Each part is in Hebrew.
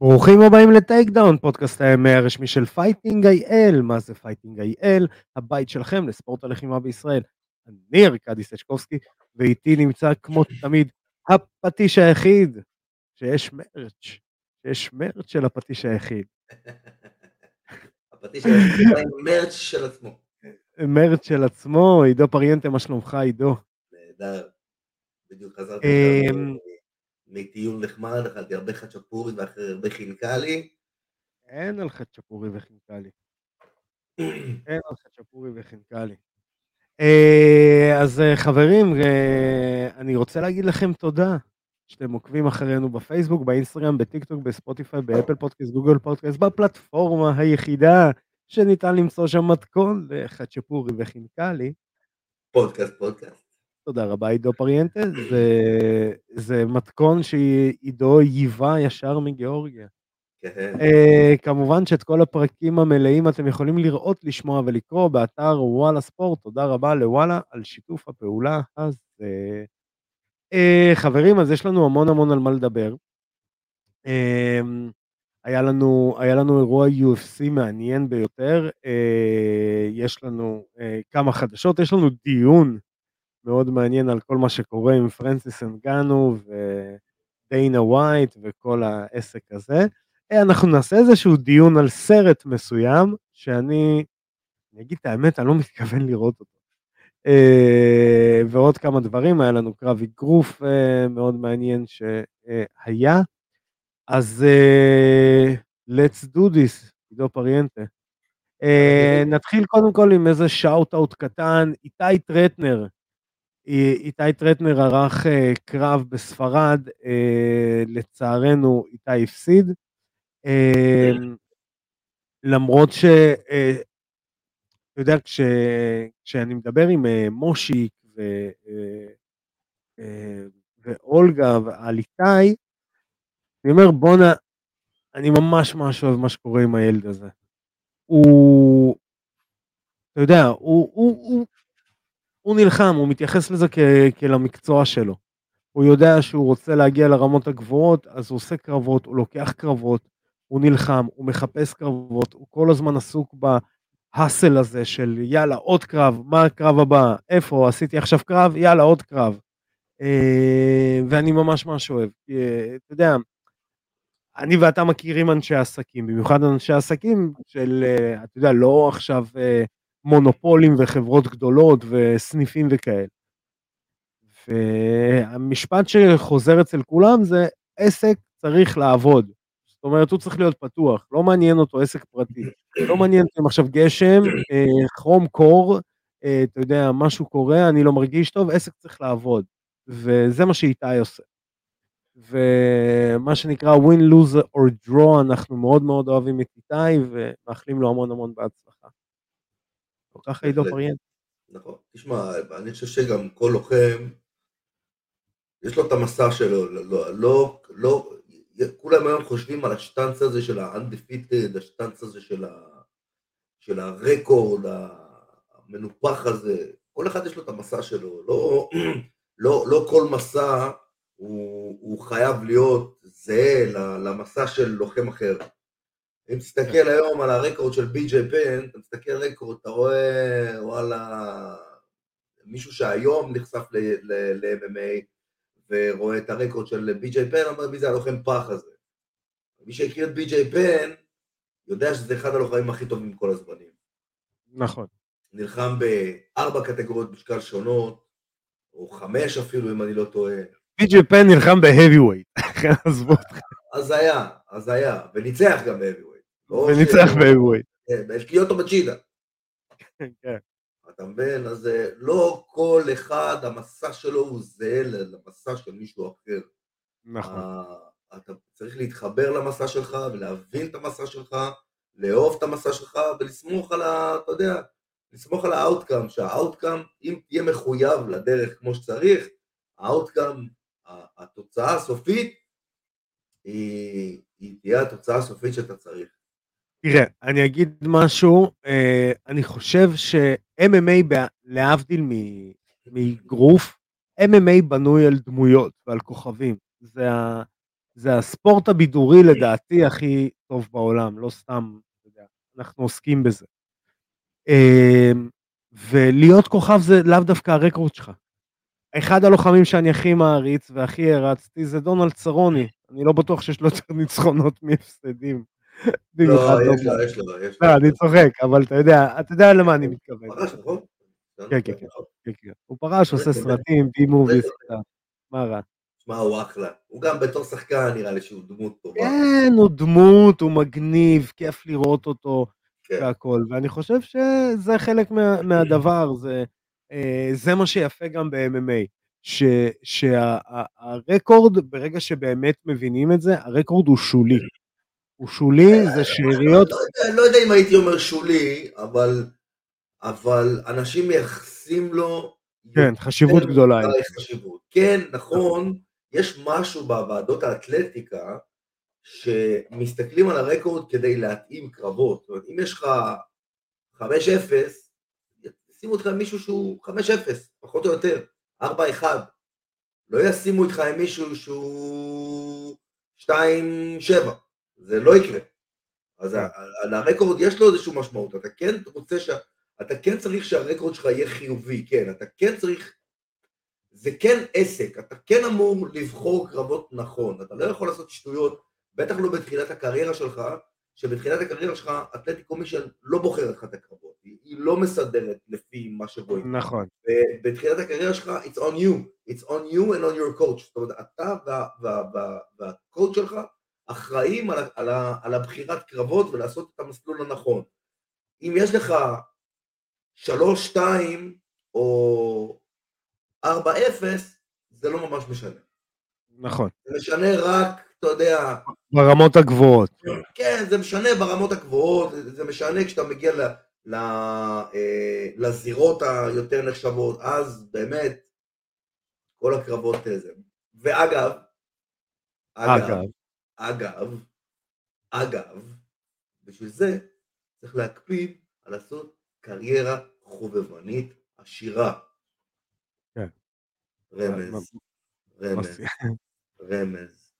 ברוכים הבאים ל Takedown, פודקאסט ה MMA הרשמי של Fighting IL. מה זה Fighting IL? הבית שלכם לספורט הלחימה בישראל. אני ארקדי סצ'קובסקי, ואיתי נמצא כמו תמיד הפטיש היחיד, שיש merch, שיש merch של הפטיש היחיד. הפטיש היחיד עם merch של עצמו. merch של עצמו, עידו פריאנטה, מה שלומך עידו? נהדר. בדיוק חזרתי אמ, מטיול נחמד, אכלתי הרבה חצ'פורי והרבה חינקלי. אין על חצ'פורי וחינקלי. אין על חצ'פורי וחינקלי. אה, אז אה, חברים, אה, אני רוצה להגיד לכם תודה שאתם עוקבים אחרינו בפייסבוק, באינסטגרם, בטיקטוק, בספוטיפיי, באפל פודקאסט, גוגל פודקאסט, בפלטפורמה היחידה שניתן למצוא שם מתכון לחצ'פורי וחינקלי. פודקאסט, פודקאסט. תודה רבה עידו פריאנטה, זה, זה מתכון שעידו ייבא ישר מגיאורגיה. כן. Uh, כמובן שאת כל הפרקים המלאים אתם יכולים לראות, לשמוע ולקרוא באתר וואלה ספורט, תודה רבה לוואלה על שיתוף הפעולה הזה. Uh, חברים, אז יש לנו המון המון על מה לדבר. Uh, היה לנו, היה לנו אירוע UFC מעניין ביותר, uh, יש לנו uh, כמה חדשות, יש לנו דיון מאוד מעניין על כל מה שקורה עם פרנסיס אנגנו ודיינה ווייט וכל העסק הזה. אה, אנחנו נעשה איזשהו דיון על סרט מסוים, שאני, אני אגיד את האמת, אני לא מתכוון לראות אותו. אה, ועוד כמה דברים, היה לנו קרב אגרוף אה, מאוד מעניין שהיה. אז let's do this, עידו פריאנטה. נתחיל קודם כל עם איזה shout-out קטן, איתי טרטנר, איתי טרטנר ערך אה, קרב בספרד, אה, לצערנו איתי הפסיד. אה, למרות ש... אתה יודע, כש, כשאני מדבר עם מושיק ו, ואולגה על איתי, אני אומר, בואנה, אני ממש ממש אוהב מה שקורה עם הילד הזה. הוא, אתה יודע, הוא, הוא, הוא, הוא נלחם, הוא מתייחס לזה כאל המקצוע שלו. הוא יודע שהוא רוצה להגיע לרמות הגבוהות, אז הוא עושה קרבות, הוא לוקח קרבות, הוא נלחם, הוא מחפש קרבות, הוא כל הזמן עסוק בהאסל הזה של יאללה, עוד קרב, מה הקרב הבא, איפה, עשיתי עכשיו קרב, יאללה, עוד קרב. אה, ואני ממש ממש אוהב. אה, אתה יודע, אני ואתה מכירים אנשי עסקים, במיוחד אנשי עסקים של, אה, אתה יודע, לא עכשיו מונופולים וחברות גדולות וסניפים וכאלה. והמשפט שחוזר אצל כולם זה עסק צריך לעבוד. זאת אומרת, הוא צריך להיות פתוח, לא מעניין אותו עסק פרטי. לא מעניין אותי אם עכשיו גשם, אה, כרום קור, אה, אתה יודע, משהו קורה, אני לא מרגיש טוב, עסק צריך לעבוד. וזה מה שאיתי עושה. ומה שנקרא win, lose or draw, אנחנו מאוד מאוד אוהבים את איתי ומאחלים לו המון המון בהצלחה. ככה עידו פריאן. נכון. תשמע, אני חושב שגם כל לוחם, יש לו את המסע שלו, לא, לא, לא, כולם היום חושבים על השטנץ הזה של ה-undefeated, השטנץ הזה של, ה, של הרקורד, המנופח הזה, כל אחד יש לו את המסע שלו, לא, לא, לא כל מסע הוא, הוא חייב להיות זהה למסע של לוחם אחר. אם תסתכל כן. היום על הרקורד של בי.ג'יי פן, אתה מסתכל על רקורד, אתה רואה, וואלה, מישהו שהיום נחשף ל-MMA ורואה את הרקורד של בי.ג'יי פן, אומר מי זה הלוחם פח הזה. מי שהכיר את בי.ג'יי פן, יודע שזה אחד הלוחמים הכי טובים מכל הזמנים. נכון. נלחם בארבע קטגוריות משקל שונות, או חמש אפילו, אם אני לא טועה. בי.ג'יי פן נלחם בהאבי ווייט, עזבו אותך. אז היה, אז היה, וניצח גם בהאבי. וניצח באיבוי. כן, באלקיוטו בצ'ידה. כן. אתה מבין? אז אה, לא כל אחד, המסע שלו הוא זהה למסע של מישהו אחר. נכון. אתה צריך להתחבר למסע שלך ולהבין את המסע שלך, לאהוב את המסע שלך ולסמוך על ה... אתה יודע, לסמוך על ה outcome, שה outcome, אם תהיה מחויב לדרך כמו שצריך, ה outcome, התוצאה הסופית, היא, היא תהיה התוצאה הסופית שאתה צריך. תראה, אני אגיד משהו, אה, אני חושב ש-MMA, להבדיל מאגרוף, MMA בנוי על דמויות ועל כוכבים. זה, ה, זה הספורט הבידורי לדעתי הכי טוב בעולם, לא סתם, יודע, אנחנו עוסקים בזה. אמ, ולהיות כוכב זה לאו דווקא הרקורד שלך. אחד הלוחמים שאני הכי מעריץ והכי הרצתי זה דונלד צרוני, אני לא בטוח שיש לו יותר ניצחונות מהפסדים. לא, יש לו, יש לו, יש לו. לא, אני צוחק, אבל אתה יודע, אתה יודע למה אני מתכוון. פרש, נכון? כן, כן, כן, כן. הוא פרש, עושה סרטים, בי מוביס, מה רע? שמע, הוא אחלה. הוא גם בתור שחקן נראה לי שהוא דמות טובה. כן, הוא דמות, הוא מגניב, כיף לראות אותו כן. והכל. ואני חושב שזה חלק מה, מהדבר, אה, זה מה שיפה גם ב-MMA. שהרקורד, ברגע שבאמת מבינים את זה, הרקורד הוא שולי. הוא שולי, זה שאריות... לא יודע- לא יודע אם הייתי אומר שולי, אבל אבל אנשים מייחסים לו... כן, חשיבות גדולה. כן, נכון, יש משהו בוועדות האתלטיקה, שמסתכלים על הרקורד כדי להתאים קרבות. זאת אומרת, אם יש לך 5-0, ישימו אותך עם מישהו שהוא 5-0, פחות או יותר, 4-1. לא ישימו אותך עם מישהו שהוא 2-7, זה לא יקרה. אז ה- ה- לרקורד יש לו איזושהי משמעות, אתה כן רוצה ש... אתה כן צריך שהרקורד שלך יהיה חיובי, כן, אתה כן צריך... זה כן עסק, אתה כן אמור לבחור קרבות נכון, אתה לא יכול לעשות שטויות, בטח לא בתחילת הקריירה שלך, שבתחילת הקריירה שלך אתלטיקו מישן לא בוחר לך את הקרבות, היא, לא מסדרת לפי מה שרואים. נכון. בתחילת הקריירה שלך, it's on you, it's on you and on your coach, זאת אומרת, אתה וה, וה, וה, והקואוצ' שלך אחראים על, על, על הבחירת קרבות ולעשות את המסלול הנכון. אם יש לך 3-2 או 4-0, זה לא ממש משנה. נכון. זה משנה רק, אתה יודע, ברמות הגבוהות. כן, זה משנה ברמות הגבוהות, זה זה משנה כשאתה מגיע ל, ל, אה, לזירות היותר נחשבות, אז באמת, כל הקרבות אה, זה. ואגב, אגב, אגב, אגב, אגב, בשביל זה צריך להקפיד על לעשות קריירה חובבנית עשירה. כן. רמז, רמז, רמז,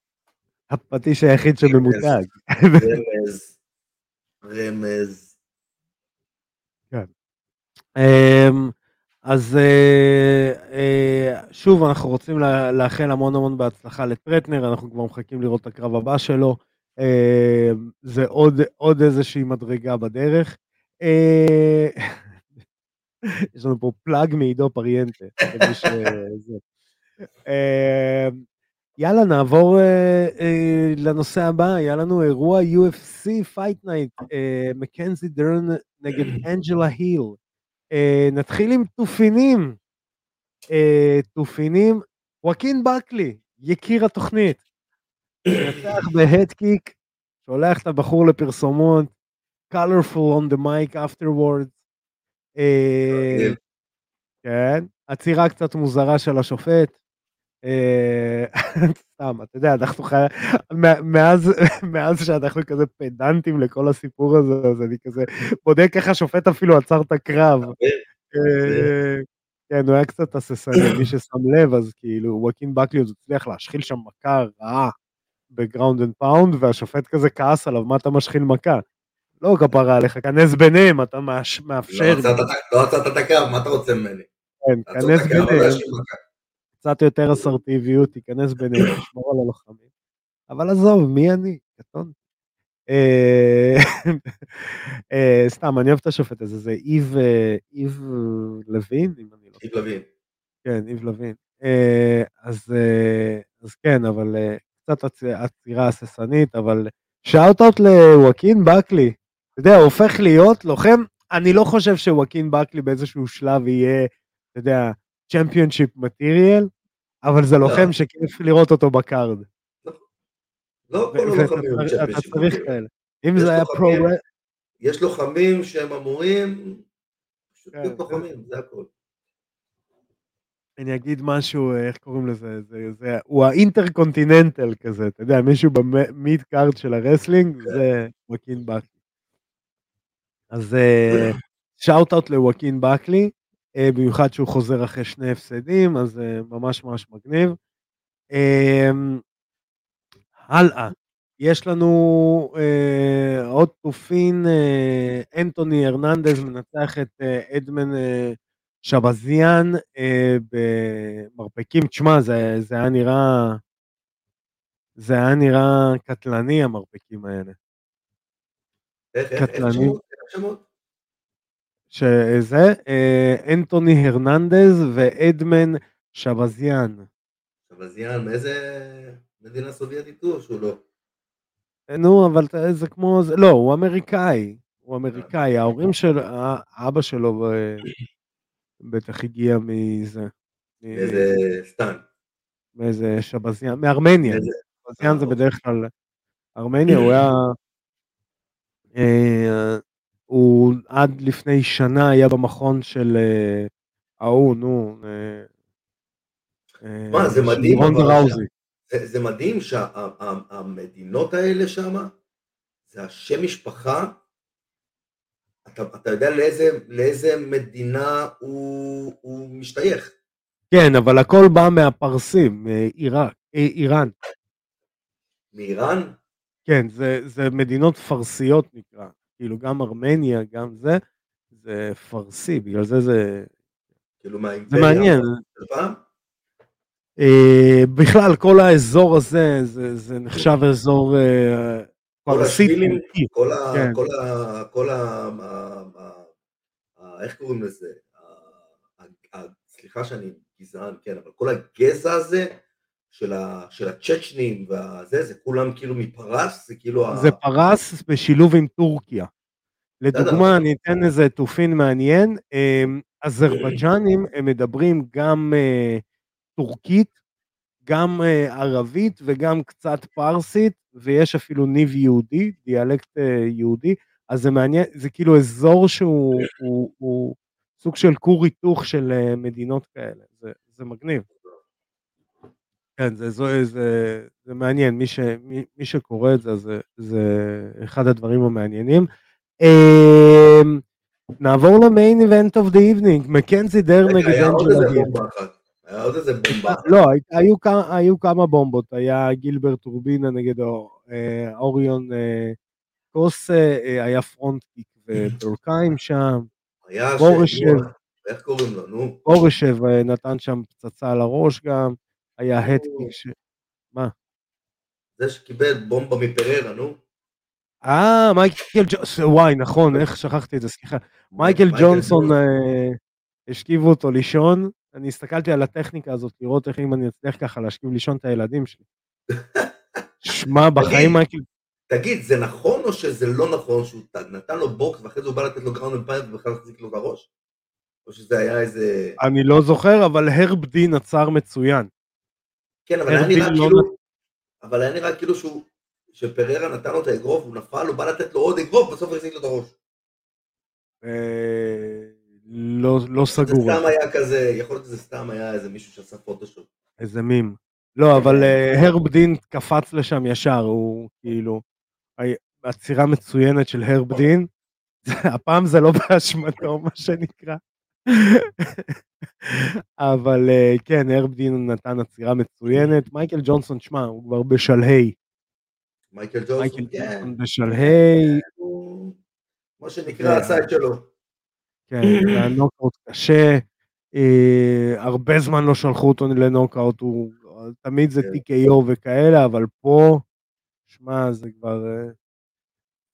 הפטיש היחיד שממותג. רמז, רמז. אמ, אז אה, אה, שוב, אנחנו רוצים לאחל המון המון בהצלחה לטרטנר, אנחנו כבר מחכים לראות את הקרב הבא שלו. אה, זה עוד, עוד איזושהי מדרגה בדרך. אה, יש לנו פה פלאג מעידו פריאנטה. ש-. אה, יאללה, נעבור אה, אה, לנושא הבא, היה לנו אירוע UFC Fight Night, אה, מקנזי דרן נגד אנג'לה היל. אה, נתחיל עם תופינים. אה, תופינים, וואקין בקלי, יקיר התוכנית. מנצח בהדקיק, שולח את הבחור לפרסומות, colorful on the mic afterwards. אה. כן, עצירה קצת מוזרה של השופט. סתם, אתה יודע, אנחנו חי... מא- מאז, מאז שאנחנו כזה פדנטים לכל הסיפור הזה, אז אני כזה בודק איך השופט אפילו עצר את הקרב. אה, כן, הוא היה קצת הססני, מי ששם לב, אז כאילו, וואקין בקלי עוד הצליח להשחיל שם מכה רעה ב ground and pound, והשופט כזה כעס עליו, מה אתה משחיל מכה? לא כפרה עליך, כנס ביניהם, אתה מאפשר, לא עצרת את- לא הקו, מה אתה רוצה ממני? כן, כנס הקו, ביניהם. קצת יותר אסרטיביות, תיכנס ביניהם, תשמור על הלוחמים. אבל עזוב, מי אני? קטון. אה, אה, סתם, אני אוהב את השופט הזה, זה איב אה, איב לוין, אם אני לא איב לוין. כן, איב לוין. אז, אז כן, אבל קצת עצ- עצירה הססנית, אבל שאוט-אוט לוואקין בקלי. אתה יודע, הוא הופך להיות לוחם, אני לא חושב שוואקין בקלי באיזשהו שלב יהיה, אתה יודע, championship material, אבל זה לוחם שכיף לראות אותו ב card. לא כל הלוחמים הם. כאלה. אם יש זה היה פרו... יש לוחמים שהם אמורים, פשוט כן, לוחמים, זה הכל. אני אגיד משהו, אה, איך קוראים לזה, זה, זה, הוא ה intercontinental כזה, אתה יודע, מישהו ב mid card של ה wrestling, כן. זה וואקין בקלי. אז שאוט אאוט לוואקין בקלי, אה, במיוחד שהוא חוזר אחרי שני הפסדים, אז אה, ממש ממש מגניב. אה, הלאה. יש לנו אה, עוד תופין, אה, אנטוני הרננדז מנצח את אה, אדמן אה, שבזיאן אה, במרפקים. תשמע, זה, זה היה נראה... זה היה נראה קטלני, המרפקים האלה. קטלני. שזה, אה, אנטוני הרננדז ואדמן שבזיאן. שבזיאן, מאיזה מדינה סובייטית הוא, שהוא לא? נו, אבל זה כמו, לא, הוא אמריקאי. הוא אמריקאי, ההורים של, אבא שלו אה, בטח הגיע מזה. מאיזה סטן. מאיזה שבזיאן, מארמניה. שבזיאן זה אה, בדרך כלל ארמניה, הוא היה... אה, הוא עד לפני שנה היה במכון של אה, ההוא, נו, אה, אה, מה, זה של מדהים. זה, זה מדהים שהמדינות האלה שם, זה השם משפחה, אתה, אתה יודע לאיזה, לאיזה מדינה הוא, הוא משתייך. כן, אבל הכל בא מהפרסים, מעיראק, אה, איראן. מאיראן? כן, זה, זה מדינות פרסיות נקרא. כאילו גם ארמניה, גם זה, זה פרסי, בגלל זה זה, כאילו זה מהאימפריה מעניין. של פעם? אה, בכלל, כל האזור הזה, זה, זה נחשב אזור אה, כל פרסי. כל ה... כן. כל ה... כל ה... איך קוראים לזה? סליחה שאני גזען, כן, אבל כל הגזע הזה של ה- של הצ'צ'נים והזה, זה כולם כאילו מפרס, זה כאילו ה... זה פרס בשילוב עם טורקיה. לדוגמה, אני אתן איזה תופין מעניין. אה, אזרבייג'נים, הם מדברים גם אה, טורקית, גם אה, ערבית וגם קצת פרסית, ויש אפילו ניב יהודי, דיאלקט אה, יהודי, אז זה מעניין, זה כאילו אזור שהוא הוא, הוא סוג של כור היתוך של מדינות כאלה, זה, זה מגניב. כן, זה, זה, זה, זה מעניין, מי, ש, מי, מי שקורא את זה, זה, זה אחד הדברים המעניינים. אה, נעבור ל main event of the evening, מקנזי דר נגד אנג'לה אחת. היה עוד איזה בומבה. לא, הי- היו, כמה- בומבות, היה גילברט אורבינה נגד אה, אוריון אה, קוסה, אה, היה פרונט קיק וברקיים שם, היה. ש... איך קוראים לו, נו? אורשב אה, נתן שם פצצה על הראש גם, היה הדקיק ש... זה שקיבל בומבה מפררה, נו? אה, מייקל ג'ונסון, וואי, נכון, איך שכחתי את זה, סליחה. מייקל ג'ונסון, אה, השכיבו אותו לישון, אני הסתכלתי על הטכניקה הזאת, לראות איך אם אני אצליח ככה להשכיב לישון את הילדים שלי. שמע, בחיים מייקל תגיד, זה נכון או שזה לא נכון שהוא נתן לו בוקס ואחרי זה הוא בא לתת לו ground and pound ובכלל החזיק לו את הראש? או שזה היה איזה... אני לא זוכר, אבל הרב דין עצר מצוין. כן, אבל היה נראה לא כאילו... אבל היה נראה כאילו שהוא... שפררה נתן לו את האגרוף, הוא נפל, הוא בא לתת לו עוד אגרוף, בסוף הוא החזיק לו את הראש. אה, לא, לא זה סגור, סתם היה כזה, יכול להיות שזה סתם היה איזה מישהו שעשה פוטושופ. איזה מים. לא, אבל אה, הרב דין קפץ לשם ישר, הוא כאילו... עצירה מצוינת של הרב דין. הפעם זה לא באשמתו, מה שנקרא. אבל אה, כן, הרב דין נתן עצירה מצוינת. מייקל ג'ונסון, שמע, הוא כבר בשלהי. מייקל מייקל ג'ונסון, כן. ג'ונסון בשלהי, הוא- מה שנקרא, עשה את שלו. כן, זה היה נוקאוט קשה. אה, הרבה זמן לא שלחו אותו לנוקאוט, הוא תמיד זה כן. TKO וכאלה, אבל פה, שמע, זה כבר... אה,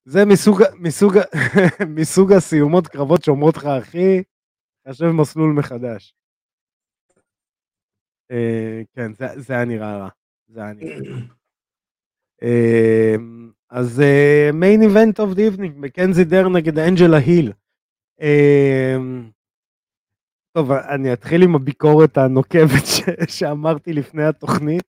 זה מסוג, מסוג, מסוג הסיומות קרבות שאומרות לך, אחי, חשב מסלול מחדש. אה, כן, זה, זה היה נראה רע. זה היה נראה רע. אה, אז main event of the evening, מקנזי דרן נגד אנג'לה היל. אה, טוב, אני אתחיל עם הביקורת הנוקבת שאמרתי לפני התוכנית.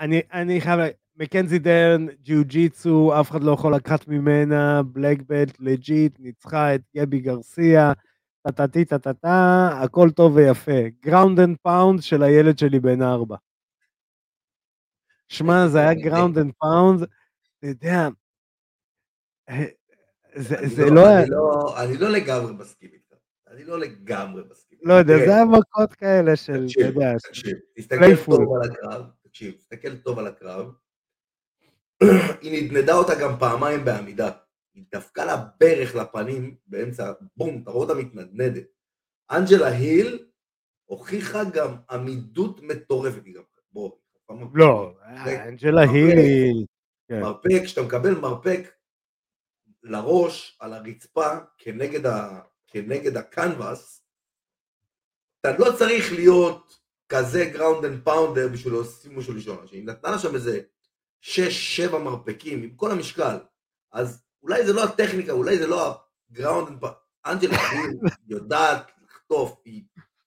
אני, אני חייב, לה- מקנזי דרן, ג'יו ג'יצו, אף אחד לא יכול לקחת ממנה, black belt, legit, ניצחה את גבי גרסיה, טה-טה-טי טה-טה-טה, הכל טוב ויפה. ground and pound של הילד שלי בן ארבע. שמע, זה היה ground and pound, אתה יודע, אה, זה, לא- לא אני לא- אני לא לגמרי מסכים איתך. אני לא לגמרי מסכים לא יודע, זה היה מכות כאלה של, אתה יודע, תקשיב, תסתכל טוב על הקרב, תקשיב, תסתכל טוב על הקרב. היא נדנדה אותה גם פעמיים בעמידה. היא דפקה לה ברך לפנים באמצע, בום, אתה רואה אותה מתנדנדת. אנג'לה היל הוכיחה גם עמידות מטורפת, היא גם, בוא. לא, אנג'לה היל היא... כן. מרפק, כשאתה מקבל מרפק לראש על הרצפה כנגד, ה, כנגד הקנבס, אתה לא צריך להיות כזה ground and pounder בשביל לשים משהו לישון. שהיא נתנה לה שם איזה 6-7 מרפקים עם כל המשקל, אז אולי זה לא הטכניקה, אולי זה לא ה ground. אנג'לה יודעת לחטוף, היא...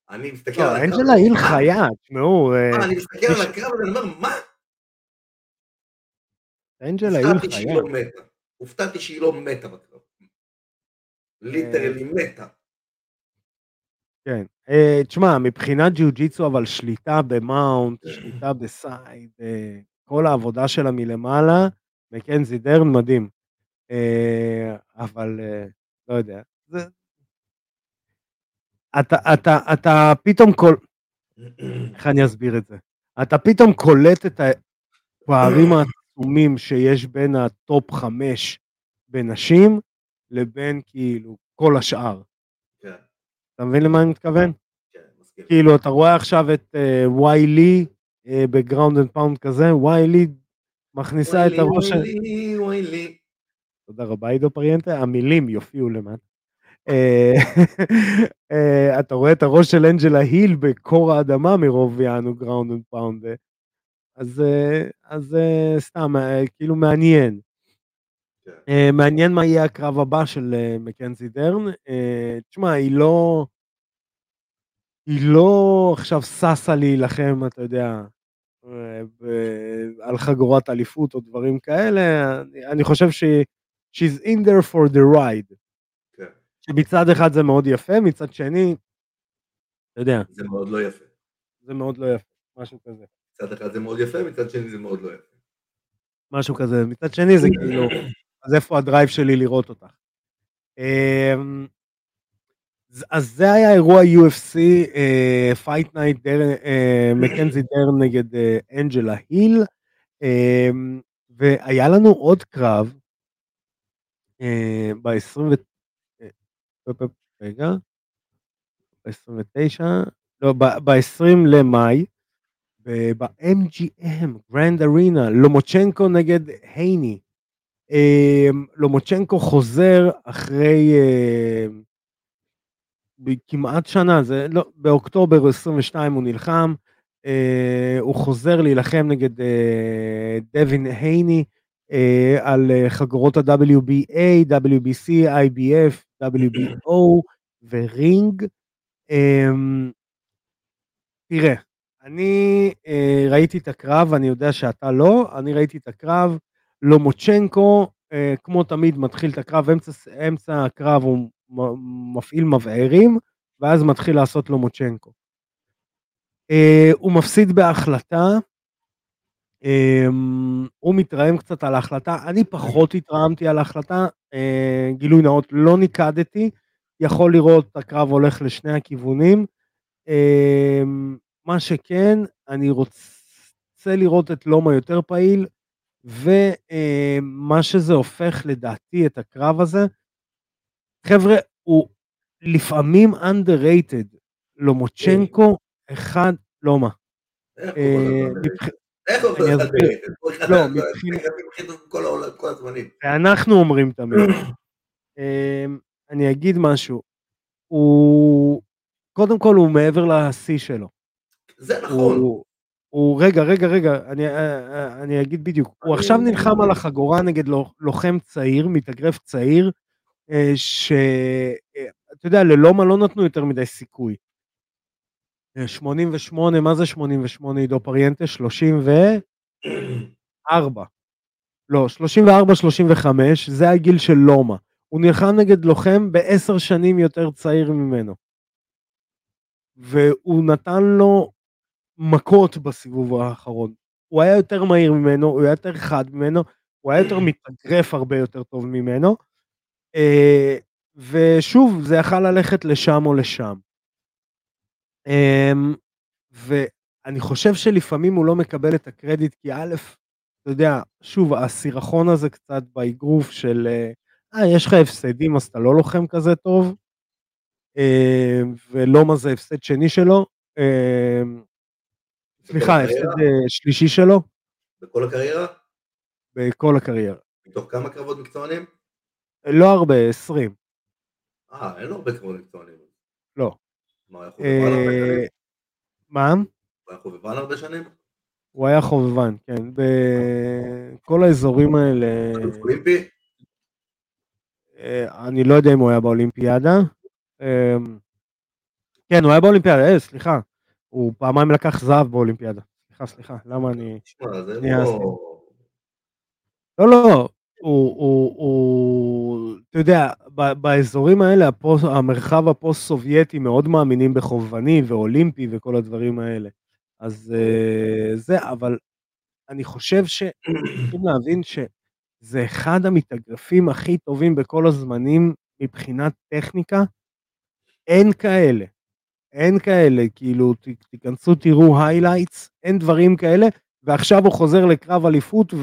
אני מסתכל לא, על הקרב... אנג'לה היל חיה, תשמעו. אה, אני מסתכל על הקרב הזה, אני אומר, מה? אנג'לה שהיא חיה. לא. הופתעתי שהיא לא מתה בקרב. literally מתה. כן. אה, תשמע, מבחינת ג'יוג'יצו, אבל שליטה ב mount, שליטה ב side, אה, כל העבודה שלה מלמעלה, מקנזי דרן מדהים. אה, אבל אה, לא יודע. אתה, אתה, אתה פתאום כל... איך אני אסביר את זה? אתה פתאום קולט את הפערים העצומים שיש בין ה top חמש בנשים לבין כאילו כל השאר. כן, אתה מבין למה אני מתכוון? כן, מסכים. כאילו, אתה רואה עכשיו את אה, וויילי ב ground and pound כזה, וויילי מכניסה את הראש... וויילי, וויילי. תודה רבה עידו פריאנטה, המילים יופיעו למטה. אה, אה, אתה רואה את הראש של אנג'לה היל בקור האדמה מרוב יעני ground and pound. אז אה, אז סתם, כאילו מעניין. כן. אה, מעניין מה יהיה הקרב הבא של מקנזי דרן. תשמע, היא לא... היא לא עכשיו ששה להילחם, אתה יודע, על חגורת אליפות או דברים כאלה. אני, אני חושב שהיא she's in there for the ride. כן. שמצד אחד זה מאוד יפה, מצד שני, אתה יודע, זה מאוד לא יפה. זה מאוד לא יפה, משהו כזה. מצד אחד זה מאוד יפה, מצד שני זה מאוד לא יפה. משהו כזה. מצד שני זה כאילו, אז איפה הדרייב שלי לראות אותך? אמ, אז- זה היה אירוע UFC, Fight Night, מקנזי דרן נגד אנג'לה היל, אמ, והיה לנו עוד קרב ב-20, רגע, ב-29, לא, ב-20 למאי, ב-MGM, Grand Arena, לומוצ'נקו נגד הייני. אמ, לומוצ'נקו חוזר אחרי אה, כמעט שנה, זה לא, באוקטובר 22 הוא נלחם, אה, הוא חוזר להילחם נגד אה, דווין הייני. אה, על אה, חגורות ה-WBA, WBC, IBF, WBO ורינג. אה, תראה, אני אה, ראיתי את הקרב, אני יודע שאתה לא, אני ראיתי את הקרב, לומוצ'נקו, אה, כמו תמיד, מתחיל את הקרב, אמצע, אמצע הקרב הוא מפעיל מבערים, ואז מתחיל לעשות לומוצ'נקו. אה, הוא מפסיד בהחלטה, אה, הוא מתרעם קצת על ההחלטה, אני פחות התרעמתי על ההחלטה, אה, גילוי נאות, לא ניקדתי, יכול לראות את הקרב הולך לשני הכיוונים. אה, מה שכן, אני רוצה לראות את לומה יותר פעיל, ומה שזה הופך לדעתי את הקרב הזה, חבר'ה, הוא לפעמים underrated, לומוצ'נקו אחד, לא מה. איך. הוא אחד לא, הזמנים. ואנחנו אומרים תמיד. אמ, אני אגיד משהו, הוא, קודם כל הוא מעבר לשיא שלו. זה נכון. הוא, הוא, רגע, רגע, רגע, אני, אה, אה, אני אגיד בדיוק. הוא עכשיו נלחם על החגורה נגד לו- לוחם צעיר, מתאגרף צעיר, אה, שאתה יודע, ללומה לא נתנו יותר מדי סיכוי. אה, 88, מה זה 88 עידו פריאנטה? 34. לא, 34, 35, זה הגיל של לומה. הוא נלחם נגד לוחם בעשר שנים יותר צעיר ממנו. והוא נתן לו מכות בסיבוב האחרון. הוא היה יותר מהיר ממנו, הוא היה יותר חד ממנו, הוא היה יותר מתאגרף הרבה יותר טוב ממנו. אה, ושוב, זה יכל ללכת לשם או לשם. אמ, ואני חושב שלפעמים הוא לא מקבל את הקרדיט, כי א', אתה יודע, שוב, הסירחון הזה קצת באגרוף של, אה, יש לך הפסדים אז אתה לא לוחם כזה טוב, אמ, ולא מה זה הפסד שני שלו. אמ, סליחה, הפסד אה, שלישי שלו. בכל הקריירה? בכל הקריירה. מתוך כמה קרבות מקצוענים? לא הרבה, 20. אה, אין לו הרבה קרבות מקצוענים. לא. מה, הוא היה חובבן הרבה שנים? הוא היה חובבן כן. בכל האזורים האלה... אולימפי? אה, אני לא יודע אם הוא היה באולימפיאדה. אמ, כן, הוא היה באולימפיאדה, אה, סליחה. הוא פעמיים לקח זהב באולימפיאדה. סליחה, סליחה, למה אני... תשמע, זה לא... לא, לא, הוא, הוא, הוא, אתה יודע, באזורים האלה, הפוס, המרחב הפוסט-סובייטי מאוד מאמינים בחובבני ואולימפי וכל הדברים האלה. אז אה, זה, אבל אני חושב שצריכים להבין שזה אחד המתאגרפים הכי טובים בכל הזמנים מבחינת טכניקה. אין כאלה. אין כאלה, כאילו, תיכנסו, תראו highlights, אין דברים כאלה, ועכשיו הוא חוזר לקרב אליפות,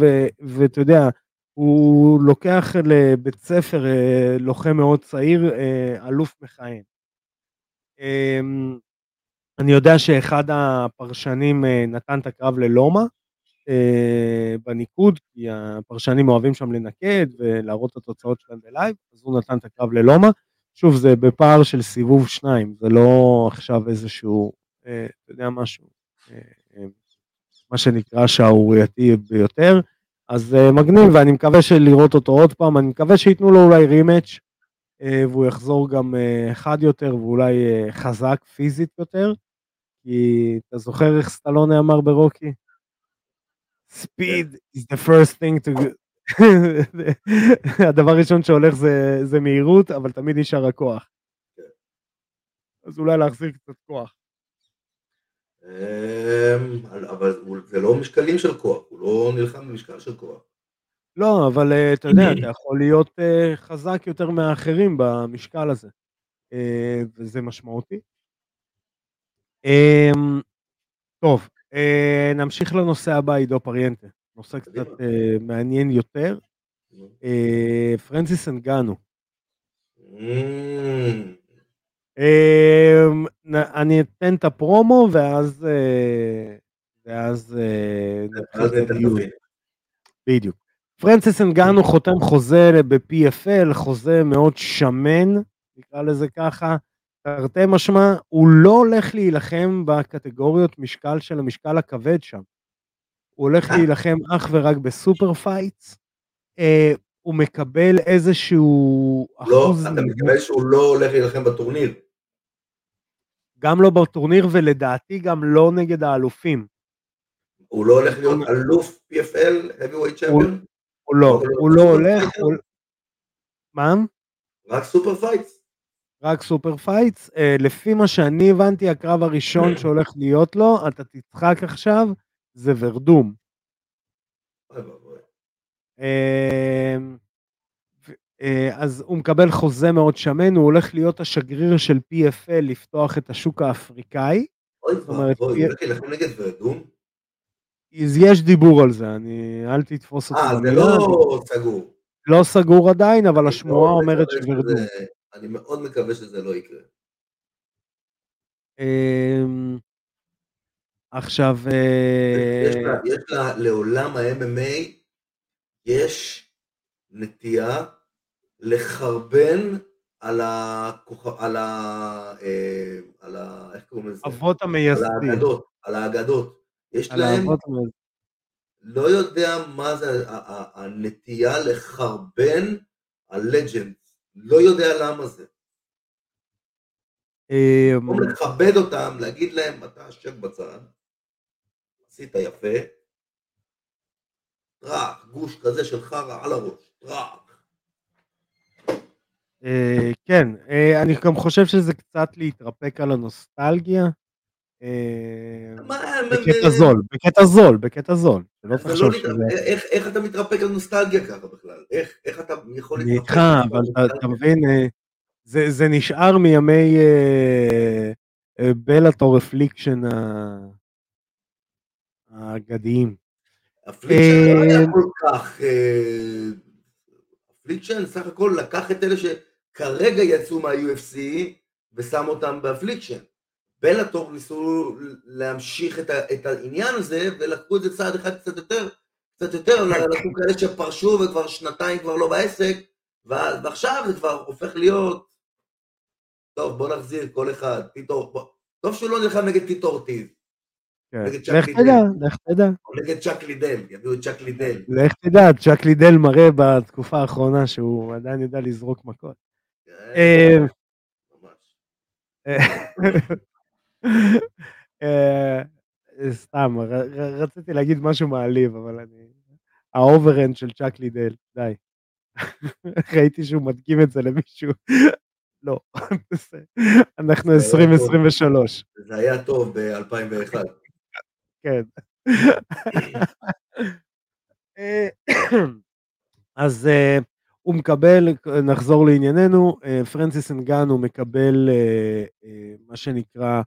ואתה יודע, הוא לוקח לבית ספר אה, לוחם מאוד צעיר, אה, אלוף מכהן. אמ, אני יודע שאחד הפרשנים אה, נתן את הקרב ללומה בניקוד, כי הפרשנים אוהבים שם לנקד ולהראות את התוצאות שלהם בלייב, אז הוא נתן את הקרב ללומה. שוב, זה בפער של סיבוב שניים, זה לא עכשיו איזשהו, אתה יודע משהו, מה שנקרא שערורייתי ביותר. אז uh, מגניב, ואני מקווה שלראות אותו עוד פעם, אני מקווה שייתנו לו אולי רימץ', uh, והוא יחזור גם uh, חד יותר, ואולי uh, חזק פיזית יותר, כי אתה זוכר איך סטלונה אמר ברוקי? speed is the first thing to... הדבר הראשון שהולך זה, זה מהירות, אבל תמיד נשאר הכוח. אז אולי להחזיר קצת כוח. אמ, אבל זה לא משקלים של כוח, הוא לא נלחם במשקל של כוח. לא, אבל אה, אתה יודע, אתה יכול להיות אה, חזק יותר מהאחרים במשקל הזה, אה, וזה משמעותי. אמ, טוב, נמשיך לנושא הבא, עידו פריאנטה. נושא קצת מעניין יותר. פרנסיס אנגנו. אמ, אני אתן את הפרומו ואז אה, ואז אה. בדיוק. פרנסיס אנגנו חותם חוזה ב-PFL, חוזה מאוד שמן, נקרא לזה ככה, תרתי משמע, הוא לא הולך להילחם בקטגוריות משקל של המשקל הכבד שם. הוא הולך להילחם אך ורק ב super fights. אה, הוא מקבל איזשהו לא, אחוז... לא, אתה מקבל שהוא לא הולך להילחם בטורניר. גם לא בטורניר ולדעתי גם לא נגד האלופים. הוא לא הולך להיות אלוף PFL, heavyweight champion? הוא לא, הוא לא הולך, מה? רק super fights. רק super fights. לפי מה שאני הבנתי, הקרב הראשון שהולך להיות לו, אתה תצחק עכשיו, זה ורדום. אה, אז הוא מקבל חוזה מאוד שמן, הוא הולך להיות השגריר של PFL לפתוח את השוק האפריקאי. אוי ואבוי, הוא הולך נגד ורדום? אז יש דיבור על זה, אני... אל תתפוס אותי. אה, זה לא סגור. לא סגור עדיין, אבל השמועה אומרת שוורדום. אני מאוד מקווה שזה לא יקרה. אמ, עכשיו... אה, יש לעולם ה-MMA, יש נטייה לחרבן על ה... על ה... אה, על ה... איך קוראים לזה? אבות המייסדים. על האגדות. על האגדות. יש להם... לא יודע מה זה הנטייה לחרבן על לג'נד. לא יודע למה זה. במקום אמ, לכבד אותם, להגיד להם, אתה שב בצד, עשית יפה, טראח, גוש כזה של חרא על הראש, טראח. אה, כן, אה, אני גם חושב שזה קצת להתרפק על הנוסטלגיה. אה, בקטע זול, בקטע זול, בקטע זול. לא איך אתה מתרפק על נוסטלגיה ככה בכלל? איך אתה יכול להתרפק? אני איתך, אבל אתה מבין, זה נשאר מימי בלאטור אפליקשן האגדיים. הפליקשן לא היה כל כך... הפליקשן סך הכל לקח את אלה שכרגע יצאו מה-UFC ושם אותם באפליקשן. בלאטור ניסו להמשיך את, ה, את העניין הזה ולקחו את זה צעד אחד קצת יותר, קצת יותר, לקחו כאלה שפרשו וכבר שנתיים כבר לא בעסק, ועכשיו זה כבר הופך להיות, טוב בוא נחזיר כל אחד, טיטור, בוא, טוב שהוא לא נלחם נגד טיטור אורטיז. כן. לך תדע, לך תדע. או נגד צ'אק לידל, יביאו את צ'אק לידל. לך תדע, צ'אק לידל מראה בתקופה האחרונה שהוא עדיין יודע לזרוק מכות. כן, אה, ממש. אה, סתם, ר- ר- רציתי להגיד משהו מעליב, אבל אני... ה overhand של צ'אק לידל, די. ראיתי שהוא מדגים את זה למישהו. לא. אנחנו זה היה טוב. 2023. זה היה טוב ב-2001. כן. אה, אז אה, הוא מקבל, נחזור לענייננו, אה, פרנסיס אנגנו מקבל אה, אה, מה שנקרא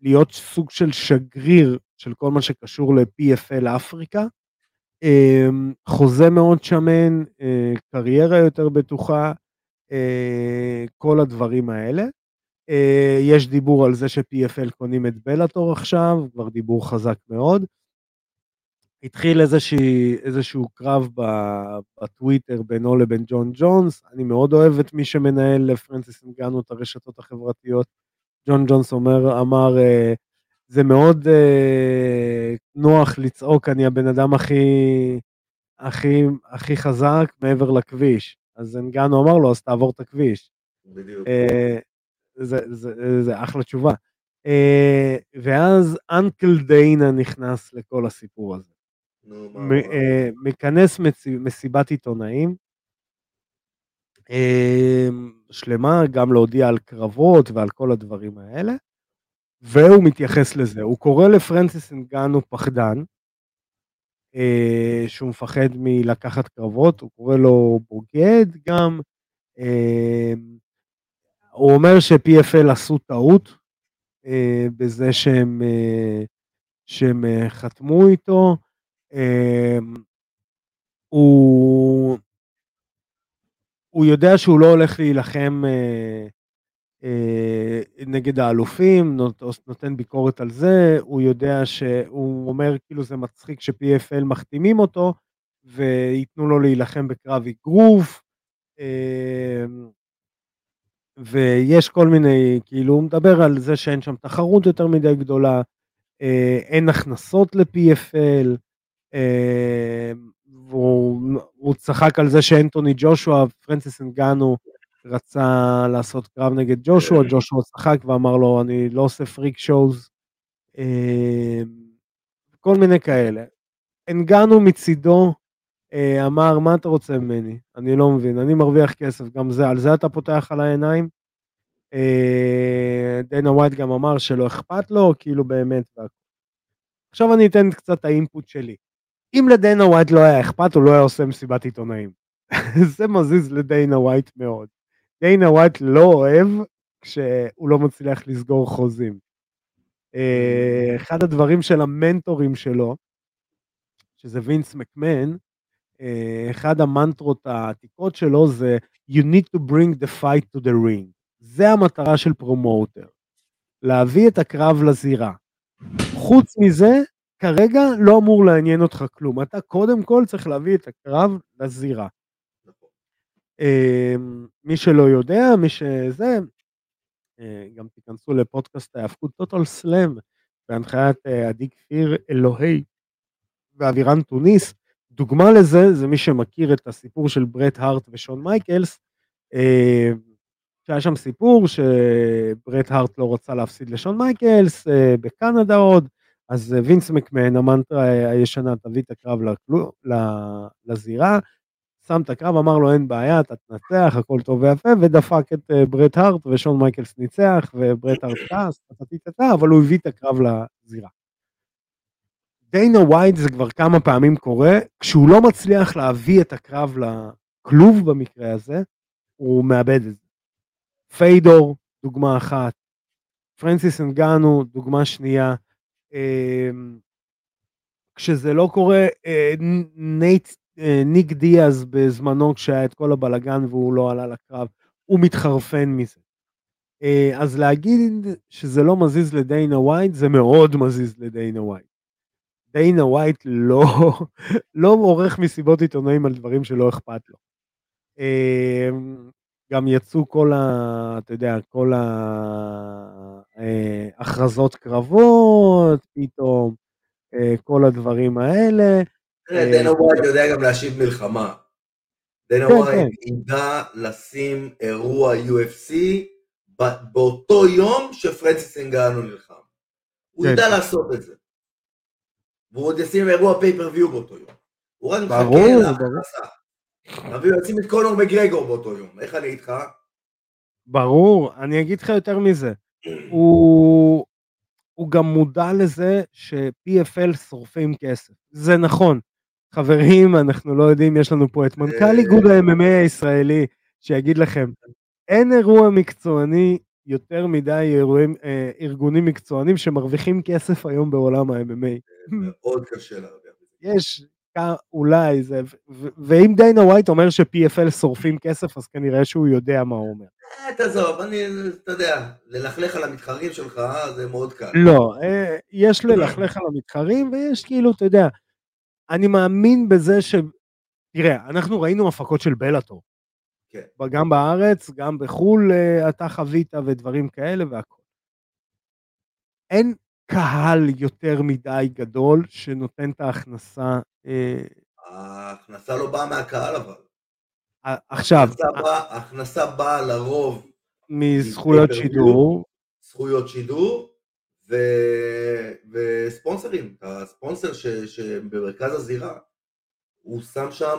להיות סוג של שגריר של כל מה שקשור ל-PFL אפריקה. חוזה מאוד שמן, קריירה יותר בטוחה, כל הדברים האלה. יש דיבור על זה ש-PFL קונים את בלאטור עכשיו, כבר דיבור חזק מאוד. התחיל איזושהי, איזשהו קרב בטוויטר בינו לבין ג'ון ג'ונס, אני מאוד אוהב את מי שמנהל לפרנסיס אנגנו את הרשתות החברתיות. ג'ון ג'ונס אומר, אמר, אה, זה מאוד אה, נוח לצעוק, אני הבן אדם הכי, הכי, הכי חזק מעבר לכביש. אז אנגנו אמר לו, אז תעבור את הכביש. בדיוק. אה, זה, זה, זה אחלה תשובה. אה, ואז אנקל דיינה נכנס לכל הסיפור הזה. מכנס מצי- מסיבת עיתונאים אה, שלמה, גם להודיע על קרבות ועל כל הדברים האלה, והוא מתייחס לזה. הוא קורא לפרנסיס אנגנו פחדן, אה, שהוא מפחד מלקחת קרבות, הוא קורא לו בוגד גם. אה, הוא אומר ש-PFL עשו טעות אה, בזה שהם, אה, שהם אה, חתמו איתו. אה, הוא, הוא יודע שהוא לא הולך להילחם אה, אה, נגד האלופים, נות, נותן ביקורת על זה, הוא יודע שהוא אומר כאילו זה מצחיק ש-PFL מחתימים אותו וייתנו לו להילחם בקרב אגרוף. אה, ויש כל מיני, כאילו הוא מדבר על זה שאין שם תחרות יותר מדי גדולה, אה, אין הכנסות ל-PFL, אה, והוא הוא צחק על זה שאנטוני ג'ושוע, פרנסיס אנגנו, רצה לעשות קרב נגד ג'ושוע, ג'ושוע צחק ואמר לו, אני לא עושה פריק שואוז, אה, כל מיני כאלה. אנגאנו מצידו אה, אמר, מה אתה רוצה ממני? אני לא מבין, אני מרוויח כסף, גם זה, על זה אתה פותח על העיניים? דיינה ווייט גם אמר שלא אכפת לו, כאילו באמת. עכשיו אני אתן קצת ה input שלי. אם לדיינה ווייט לא היה אכפת, הוא לא היה עושה מסיבת עיתונאים. זה מזיז לדיינה ווייט מאוד. דיינה ווייט לא אוהב כשהוא לא מצליח לסגור חוזים. אה, אחד הדברים של המנטורים שלו, שזה וינס מקמן, אה, אחד המנטרות העתיקות שלו זה You need to bring the fight to the ring. זה המטרה של פרומוטר, להביא את הקרב לזירה. חוץ מזה, כרגע לא אמור לעניין אותך כלום. אתה קודם כל צריך להביא את הקרב לזירה. אה, מי שלא יודע, מי שזה, אה, גם תיכנסו לפודקאסט ההאבקות טוטל סלאם, בהנחיית אה, עדי כפיר אלוהי ואבירן טוניס. דוגמה לזה, זה מי שמכיר את הסיפור של ברט הארט ושון מייקלס, אה, שהיה שם סיפור שברט הארט לא רצה להפסיד לשון מייקלס בקנדה עוד, אז אה, וינס מקמן, המנטרה הישנה, תביא את הקרב לזירה, שם את הקרב, אמר לו אין בעיה, אתה תנצח, הכל טוב ויפה, ודפק את אה, ברט הארט ושון מייקלס ניצח, וברט הארט טס, אבל הוא הביא את הקרב לזירה. דיינה ווייט זה כבר כמה פעמים קורה, כשהוא לא מצליח להביא את הקרב לכלוב במקרה הזה, הוא מאבד את זה. פיידור, דוגמה אחת, פרנסיס אנגאנו, דוגמה שנייה. אמ, כשזה לא קורה, אה, נייט, אה, ניק דיאז בזמנו כשהיה את כל הבלגן והוא לא עלה לקרב, הוא מתחרפן מזה. אה, אז להגיד שזה לא מזיז לדיינה ווייט, זה מאוד מזיז לדיינה ווייט. דיינה ווייט לא, לא עורך מסיבות עיתונאים על דברים שלא אכפת לו. גם יצאו כל ה... אתה יודע, כל ההכרזות קרבות, פתאום. אה, כל הדברים האלה. תראה, אה, דנה ווייט יודע גם להשיב מלחמה. דנה כן, ווייט כן. ידע לשים אירוע UFC באותו יום שפרנסיס אנגנו נלחם. הוא כן. ידע לעשות את זה. והוא עוד ישים אירוע פייפריוויו באותו יום. הוא רק מחכה להכנסה. נביא יוצאים את קונור מגרגור באותו יום. איך אני איתך? ברור, אני אגיד לך יותר מזה. הוא הוא גם מודע לזה ש-PFL שורפים כסף. זה נכון. חברים, אנחנו לא יודעים, יש לנו פה את מנכ"ל אה, איגוד ה-MMA הישראלי, שיגיד לכם, אין אירוע מקצועני יותר מדי אירועים, אה, ארגונים מקצוענים שמרוויחים כסף היום בעולם ה-MMA. מאוד קשה להרוויח. יש, אולי זה, ואם דיינה ווייט אומר ש-PFL שורפים כסף, אז כנראה שהוא יודע מה הוא אומר. אה, תעזוב, אני, אתה יודע, ללכלך על המתחרים שלך, זה מאוד קל. לא, אה, יש ללכלך על המתחרים, ויש כאילו, אתה יודע, אני מאמין בזה ש... תראה, אנחנו ראינו הפקות של בלאטור. כן. גם בארץ, גם בחו"ל אה, אתה חווית ודברים כאלה והכל. אין קהל יותר מדי גדול שנותן את ההכנסה. ההכנסה לא באה מהקהל אבל. עכשיו... ההכנסה באה לרוב... מזכויות שידור. זכויות שידור ו... וספונסרים. הספונסר ש... שבמרכז הזירה, הוא שם שם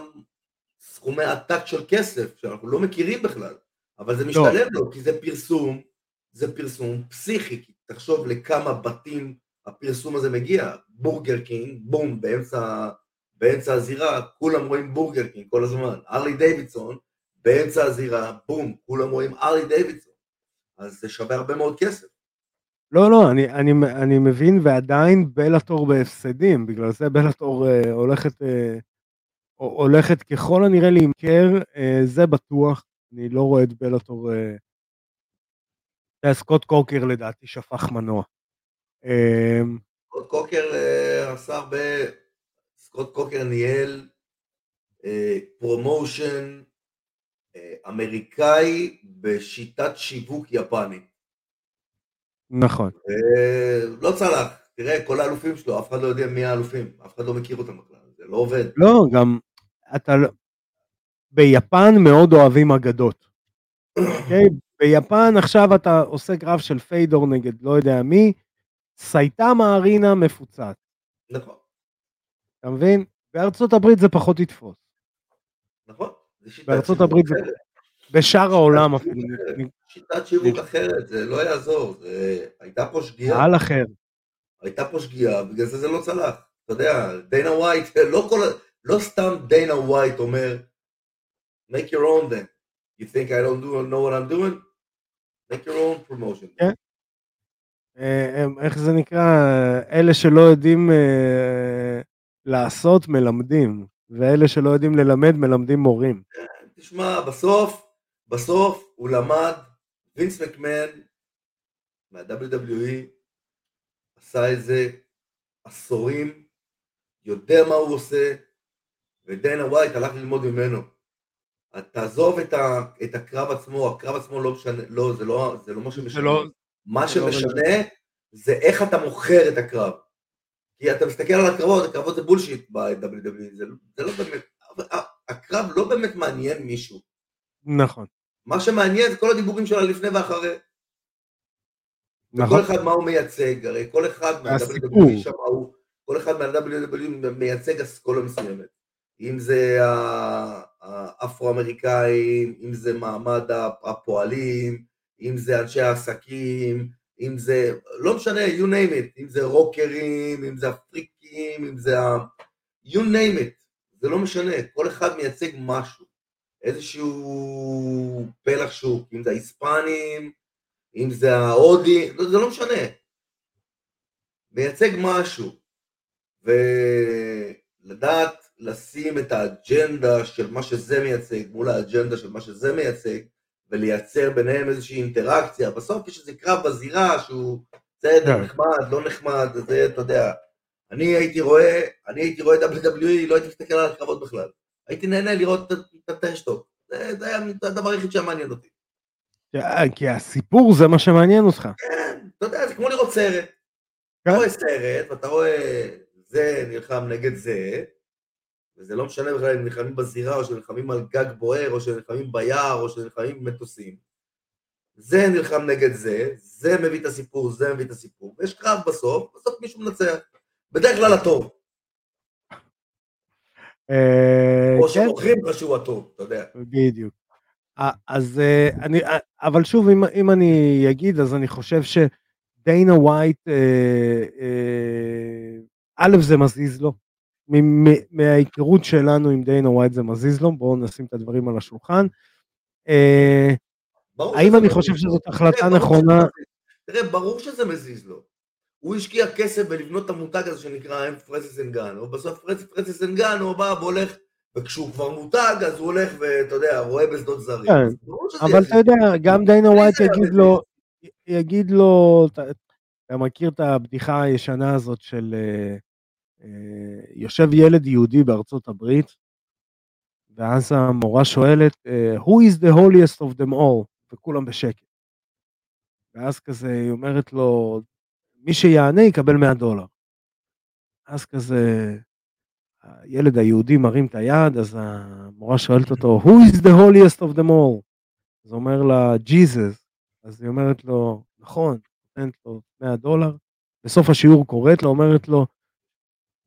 סכומי עתק של כסף, שאנחנו לא מכירים בכלל, אבל זה לא. משתלם לא. לו, כי זה פרסום, זה פרסום פסיכי, כי תחשוב לכמה בתים הפרסום הזה מגיע, בורגר קינג, בום, באמצע באמצע הזירה, כולם רואים בורגר קינג כל הזמן. הארלי דיווידסון, באמצע הזירה, בום, כולם רואים הארלי דיווידסון. אז זה שווה הרבה מאוד כסף. לא, לא, אני, אני, אני מבין, ועדיין בלאטור בהפסדים, בגלל זה בלאטור אה, הולכת, אה, הולכת ככל הנראה להימכר, אה, זה בטוח. אני לא רואה את בלאטור... אה, סקוט קוקר לדעתי שפך מנוע. אה, סקוט קוקר אה, עשה הרבה סקוט קוקר ניהל אה, promotion אה, אמריקאי בשיטת שיווק יפנית. נכון. לא צלח, תראה, כל האלופים שלו, אף אחד לא יודע מי האלופים, אף אחד לא מכיר אותם בכלל, זה לא עובד. לא, גם אתה לא... ביפן מאוד אוהבים אגדות. אוקיי? ביפן עכשיו אתה עושה גרף של פיידור נגד לא יודע מי, סייטמה ארינה מפוצץ. נכון. אתה מבין? בארצות הברית זה פחות יתפוס. נכון. בארצות הברית זה... בשאר העולם אפילו. שיטת שיווק אחרת, זה לא יעזור, זה... הייתה פה שגיאה. קהל אחר. הייתה פה שגיאה, בגלל זה זה לא צלח. אתה יודע, דיינה ווייט, לא, כל... לא סתם דיינה ווייט אומר, make your own then. You think I don't do, know what I'm doing? make your own promotion. כן. אה, איך זה נקרא? אלה שלא יודעים אה, לעשות מלמדים, ואלה שלא יודעים ללמד מלמדים מורים. תשמע, בסוף, בסוף הוא למד, וינס מקמן מה-WWE עשה את זה עשורים, יודע מה הוא עושה, ודנה ווייט הלך ללמוד ממנו. תעזוב את, ה, את הקרב עצמו, הקרב עצמו לא משנה, לא, זה לא, זה לא מה שמשנה. לא, מה לא שמשנה לא זה איך אתה מוכר את הקרב. כי אתה מסתכל על הקרבות, הקרבות זה בולשיט ב-WWE, זה, זה לא באמת, הקרב לא באמת מעניין מישהו. נכון. מה שמעניין זה כל הדיבורים שלה לפני ואחרי. נכון. וכל אחד מה הוא מייצג, הרי כל אחד מה-WWE שם הוא, כל אחד מה-WWE מייצג אסכולה מסוימת. אם זה האפרו-אמריקאים, אם זה מעמד הפועלים, אם זה אנשי העסקים, אם זה, לא משנה, you name it, אם זה רוקרים, אם זה אפריקים, אם זה ה... you name it, זה לא משנה, כל אחד מייצג משהו, איזשהו פלח שוק, אם זה ההיספנים, אם זה ההודי, לא, זה לא משנה. מייצג משהו. ולדעת לשים את האג'נדה של מה שזה מייצג מול האג'נדה של מה שזה מייצג, ולייצר ביניהם איזושהי אינטראקציה. בסוף יש איזה קרב בזירה שהוא בסדר, כן. נחמד, לא נחמד, זה, אתה יודע. אני הייתי רואה, אני הייתי רואה WWE, לא הייתי מסתכל על הקרבות בכלל. הייתי נהנה לראות את הטרשטוק. זה, זה היה הדבר היחיד שהיה מעניין אותי. כי הסיפור זה מה שמעניין אותך. כן, אתה יודע, זה כמו לראות סרט. כן. אתה רואה סרט, ואתה רואה זה נלחם נגד זה, וזה לא משנה בכלל אם נלחמים בזירה, או שנלחמים על גג בוער, או שנלחמים ביער, או שנלחמים במטוסים. זה נלחם נגד זה, זה מביא את הסיפור, זה מביא את הסיפור. ויש קרב בסוף, בסוף מישהו מנצח. בדרך כלל הטוב. אה, או כן, שמוכרים לך שהוא הטוב, אתה יודע. בדיוק. אה, אז אה, אני, אבל שוב, אם, אם אני אגיד, אז אני חושב שדיינה ווייט, א', זה מזיז לו. מההיכרות שלנו עם דיינה ווייט זה מזיז לו, בואו נשים את הדברים על השולחן. אה, האם אני חושב. שזאת החלטה נכונה? תראה, ברור שזה מזיז לו. הוא השקיע כסף בלבנות את המותג הזה שנקרא אם פרנסיס אנגאנו, בסוף פרנסיס, אנגאנו בא והולך, וכשהוא כבר מותג אז הוא הולך ואתה יודע, רואה בשדות זרים. כן, אבל. אתה יודע, גם דיינה לי ווייט זה היה יגיד. לו, יגיד לו, אתה, מכיר את הבדיחה הישנה הזאת של אה, יושב ילד יהודי בארצות הברית, ואז המורה שואלת, אה, who is the holiest of them all? וכולם בשקט. ואז כזה היא אומרת לו, מי שיענה יקבל 100 דולר. אז כזה, הילד היהודי מרים את היד, אז המורה שואלת אותו, who is the holiest of them all? אז אומר לה, ג'יזוס. אז היא אומרת לו, נכון, נותנת לו 100 דולר. בסוף השיעור קוראת לו, אומרת לו,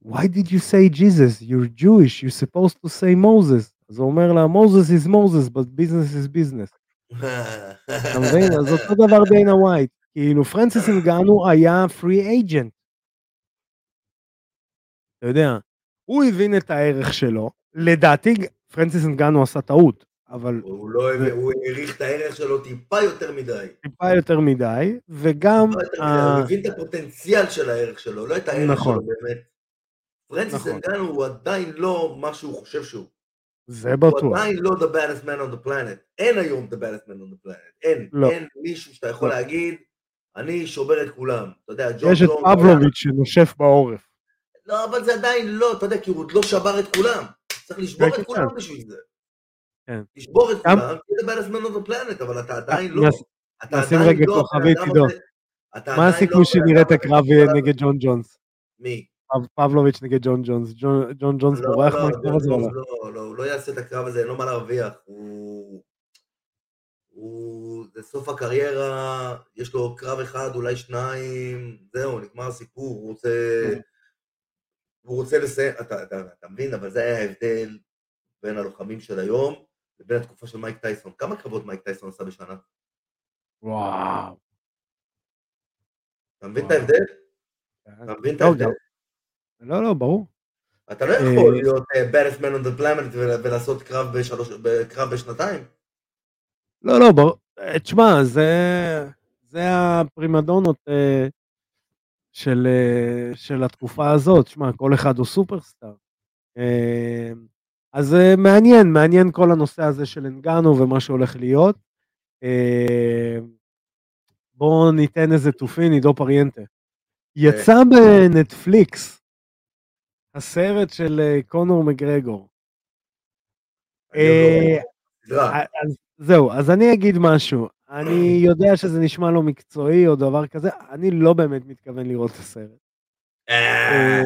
why did you say Jesus? You're Jewish, you're supposed to say Moses. אז הוא אומר לה, Moses is Moses, but business is business. אתה מבין? אז אותו דבר דיינה ווייט. כאילו, פרנסיס אנגאנו היה free agent. אתה יודע, הוא הבין את הערך שלו. לדעתי, פרנסיס אנגאנו עשה טעות, אבל הוא לא זה- הוא העריך את הערך שלו טיפה יותר מדי. טיפה יותר מדי, וגם, הוא הבין את הפוטנציאל של הערך שלו, לא את הערך נכון. שלו באמת. פרנסיס נכון. אנגנו הוא עדיין לא מה שהוא חושב שהוא. זה הוא בטוח. עדיין לא the baddest man on the planet. אין היום the baddest man on the planet. אין. לא. אין מישהו שאתה יכול לא. להגיד, אני שובר את כולם. אתה יודע, ג'ון יש את ג'ון... פבלוביץ' שנושף בעורף. לא, אבל זה עדיין לא, אתה יודע, כי הוא עוד לא שבר את כולם. צריך לשבור את כולם. בשביל זה. כן. לשבור את כולם, the baddest man on the planet, אבל אתה עדיין לא. אתה נשים עדיין רגע לא אדם עידו. הזה- אתה מה הסיכוי לא שנראה את הקרב הזה. נגד ג'ון ג'ונס? מי? פב- פבלוביץ' נגד ג'ון ג'ונס. ג'ון- ג'ונס לא, בורח לא, מהקרב הזה? ג'ונס לא? לא, לא, הוא לא יעשה את הקרב הזה, אין לו מה להרוויח. הוא... זה סוף הקריירה, יש לו קרב אחד, אולי שניים, זהו, נגמר הסיפור, הוא רוצה... כן. הוא רוצה לסיים, אתה, אתה, אתה מבין, אבל זה היה ההבדל בין הלוחמים של היום לבין התקופה של מייק טייסון. כמה קרבות מייק טייסון עשה בשנה? וואו. אתה מבין את. ההבדל? אתה מבין את לא, ההבדל? לא, לא, ברור. אתה לא יכול אה, להיות man on the planet ול- ולעשות קרב בשלוש, קרב בשנתיים. לא, לא, ברור. אה, תשמע, זה, זה הפרימדונות אה, של, של התקופה הזאת. תשמע, כל אחד הוא סופרסטאר. אז מעניין, מעניין כל הנושא הזה של אנגנו ומה שהולך להיות. בואו ניתן איזה תופין, עידו פריאנטה. יצא בנטפליקס הסרט של אה, קונור מגרגור. לא. אה. אז זהו, אז אני אגיד משהו. אני יודע שזה נשמע לא מקצועי או דבר כזה, אני לא באמת מתכוון לראות את הסרט. אה.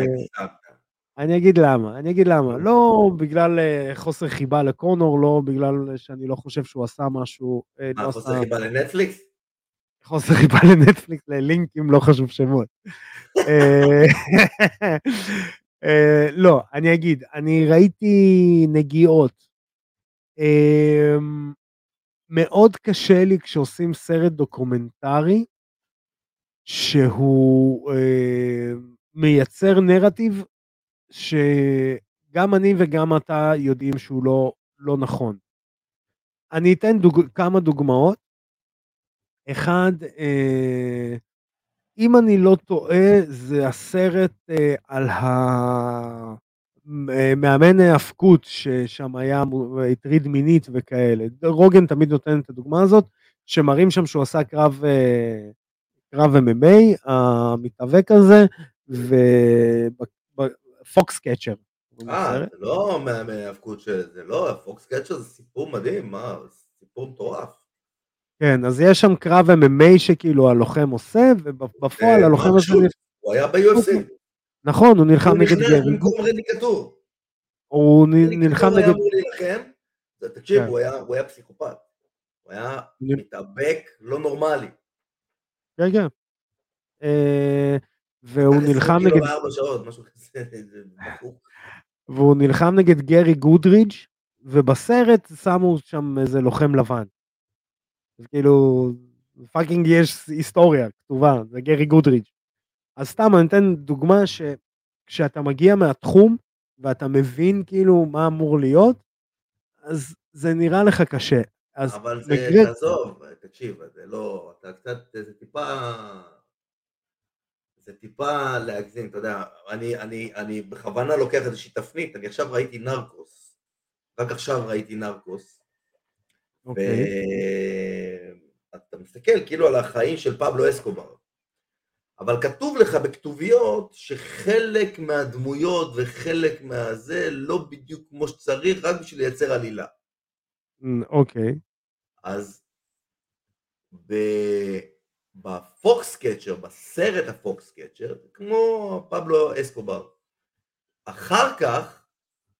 אני אגיד למה, אני אגיד למה. לא בגלל חוסר חיבה לקונור, לא בגלל שאני לא חושב שהוא עשה משהו, לא מה, חוסר חיבה לנטפליקס? חוסר חיבה לנטפליקס, ללינקים, לא חשוב שמות. אה, לא, אני אגיד, אני ראיתי נגיעות. אה, מאוד קשה לי כשעושים סרט דוקומנטרי, שהוא אה, מייצר נרטיב שגם אני וגם אתה יודעים שהוא לא, לא נכון. אני אתן דוג... כמה דוגמאות. אחד, אה, אם אני לא טועה, זה הסרט אה, על המאמן האבקות ששם היה, הטריד מינית וכאלה. רוגן תמיד נותן את הדוגמה הזאת, שמראים שם שהוא עשה קרב, אה, קרב MMA, המתאבק הזה, ופוקס קצ'ר. אה, זה לא מהאבקות זה לא, פוקס קצ'ר זה סיפור מדהים, מה, סיפור מטורף. כן, אז יש שם קרב MMA שכאילו הלוחם עושה, ובפועל אה, הלוחם הזה... הוא היה ב-UFC. נכון, הוא נלחם נגד גרי. הוא נכנס במקום רדי כתור. הוא נלחם נגד... הוא היה אמור להילחם, תקשיב, כן. הוא היה פסיכופת. הוא היה מתאבק לא נורמלי. כן, כן. אה, והוא נלחם נגד... והוא נלחם נגד גרי גודרידג', ובסרט שמו שם איזה לוחם לבן. אז כאילו, fucking יש היסטוריה כתובה, זה גרי גודריץ'. אז סתם אני אתן דוגמה שכשאתה מגיע מהתחום ואתה מבין כאילו מה אמור להיות, אז זה נראה לך קשה. אז אבל זה, מגרד... תעזוב, תקשיב, זה לא, אתה קצת, זה טיפה, זה טיפה להגזים, אתה יודע, אני, אני, אני בכוונה לוקח איזושהי תפנית, אני עכשיו ראיתי נרקוס, רק עכשיו ראיתי נרקוס. ואתה מסתכל כאילו על החיים של פבלו אסקובר, אבל כתוב לך בכתוביות שחלק מהדמויות וחלק מהזה לא בדיוק כמו שצריך, רק בשביל לייצר עלילה. אוקיי. אז בפוקס קצ'ר, בסרט הפוקס קצ'ר, כמו פבלו אסקובר. אחר כך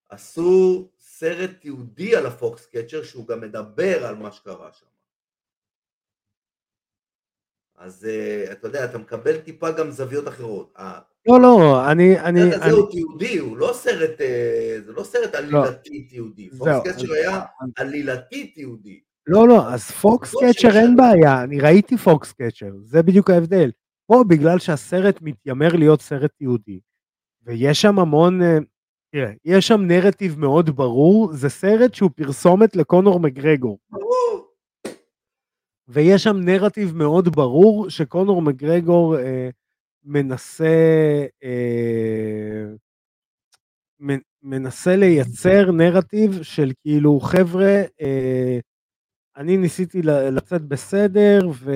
עשו סרט תיעודי על הפוקס קצ'ר שהוא גם מדבר על מה שקרה שם. אז uh, אתה יודע, אתה מקבל טיפה גם זוויות אחרות. לא, לא, אני... אני הסרט הזה הוא תיעודי, הוא לא סרט, uh, זה לא סרט לא. עלילתי תיעודי. פוקס קצ'ר היה עלילתי תיעודי. לא, לא, אז פוקס קצ'ר אין בעיה, אני ראיתי פוקס קצ'ר, זה בדיוק ההבדל. פה בגלל שהסרט מתיימר להיות סרט תיעודי, ויש שם המון, אה, תראה, יש שם נרטיב מאוד ברור, זה סרט שהוא פרסומת לקונור מגרגור. ויש שם נרטיב מאוד ברור שקונור מגרגור אה, מנסה, אה, מנסה לייצר נרטיב של כאילו חבר'ה, אה, אני ניסיתי לצאת בסדר ו...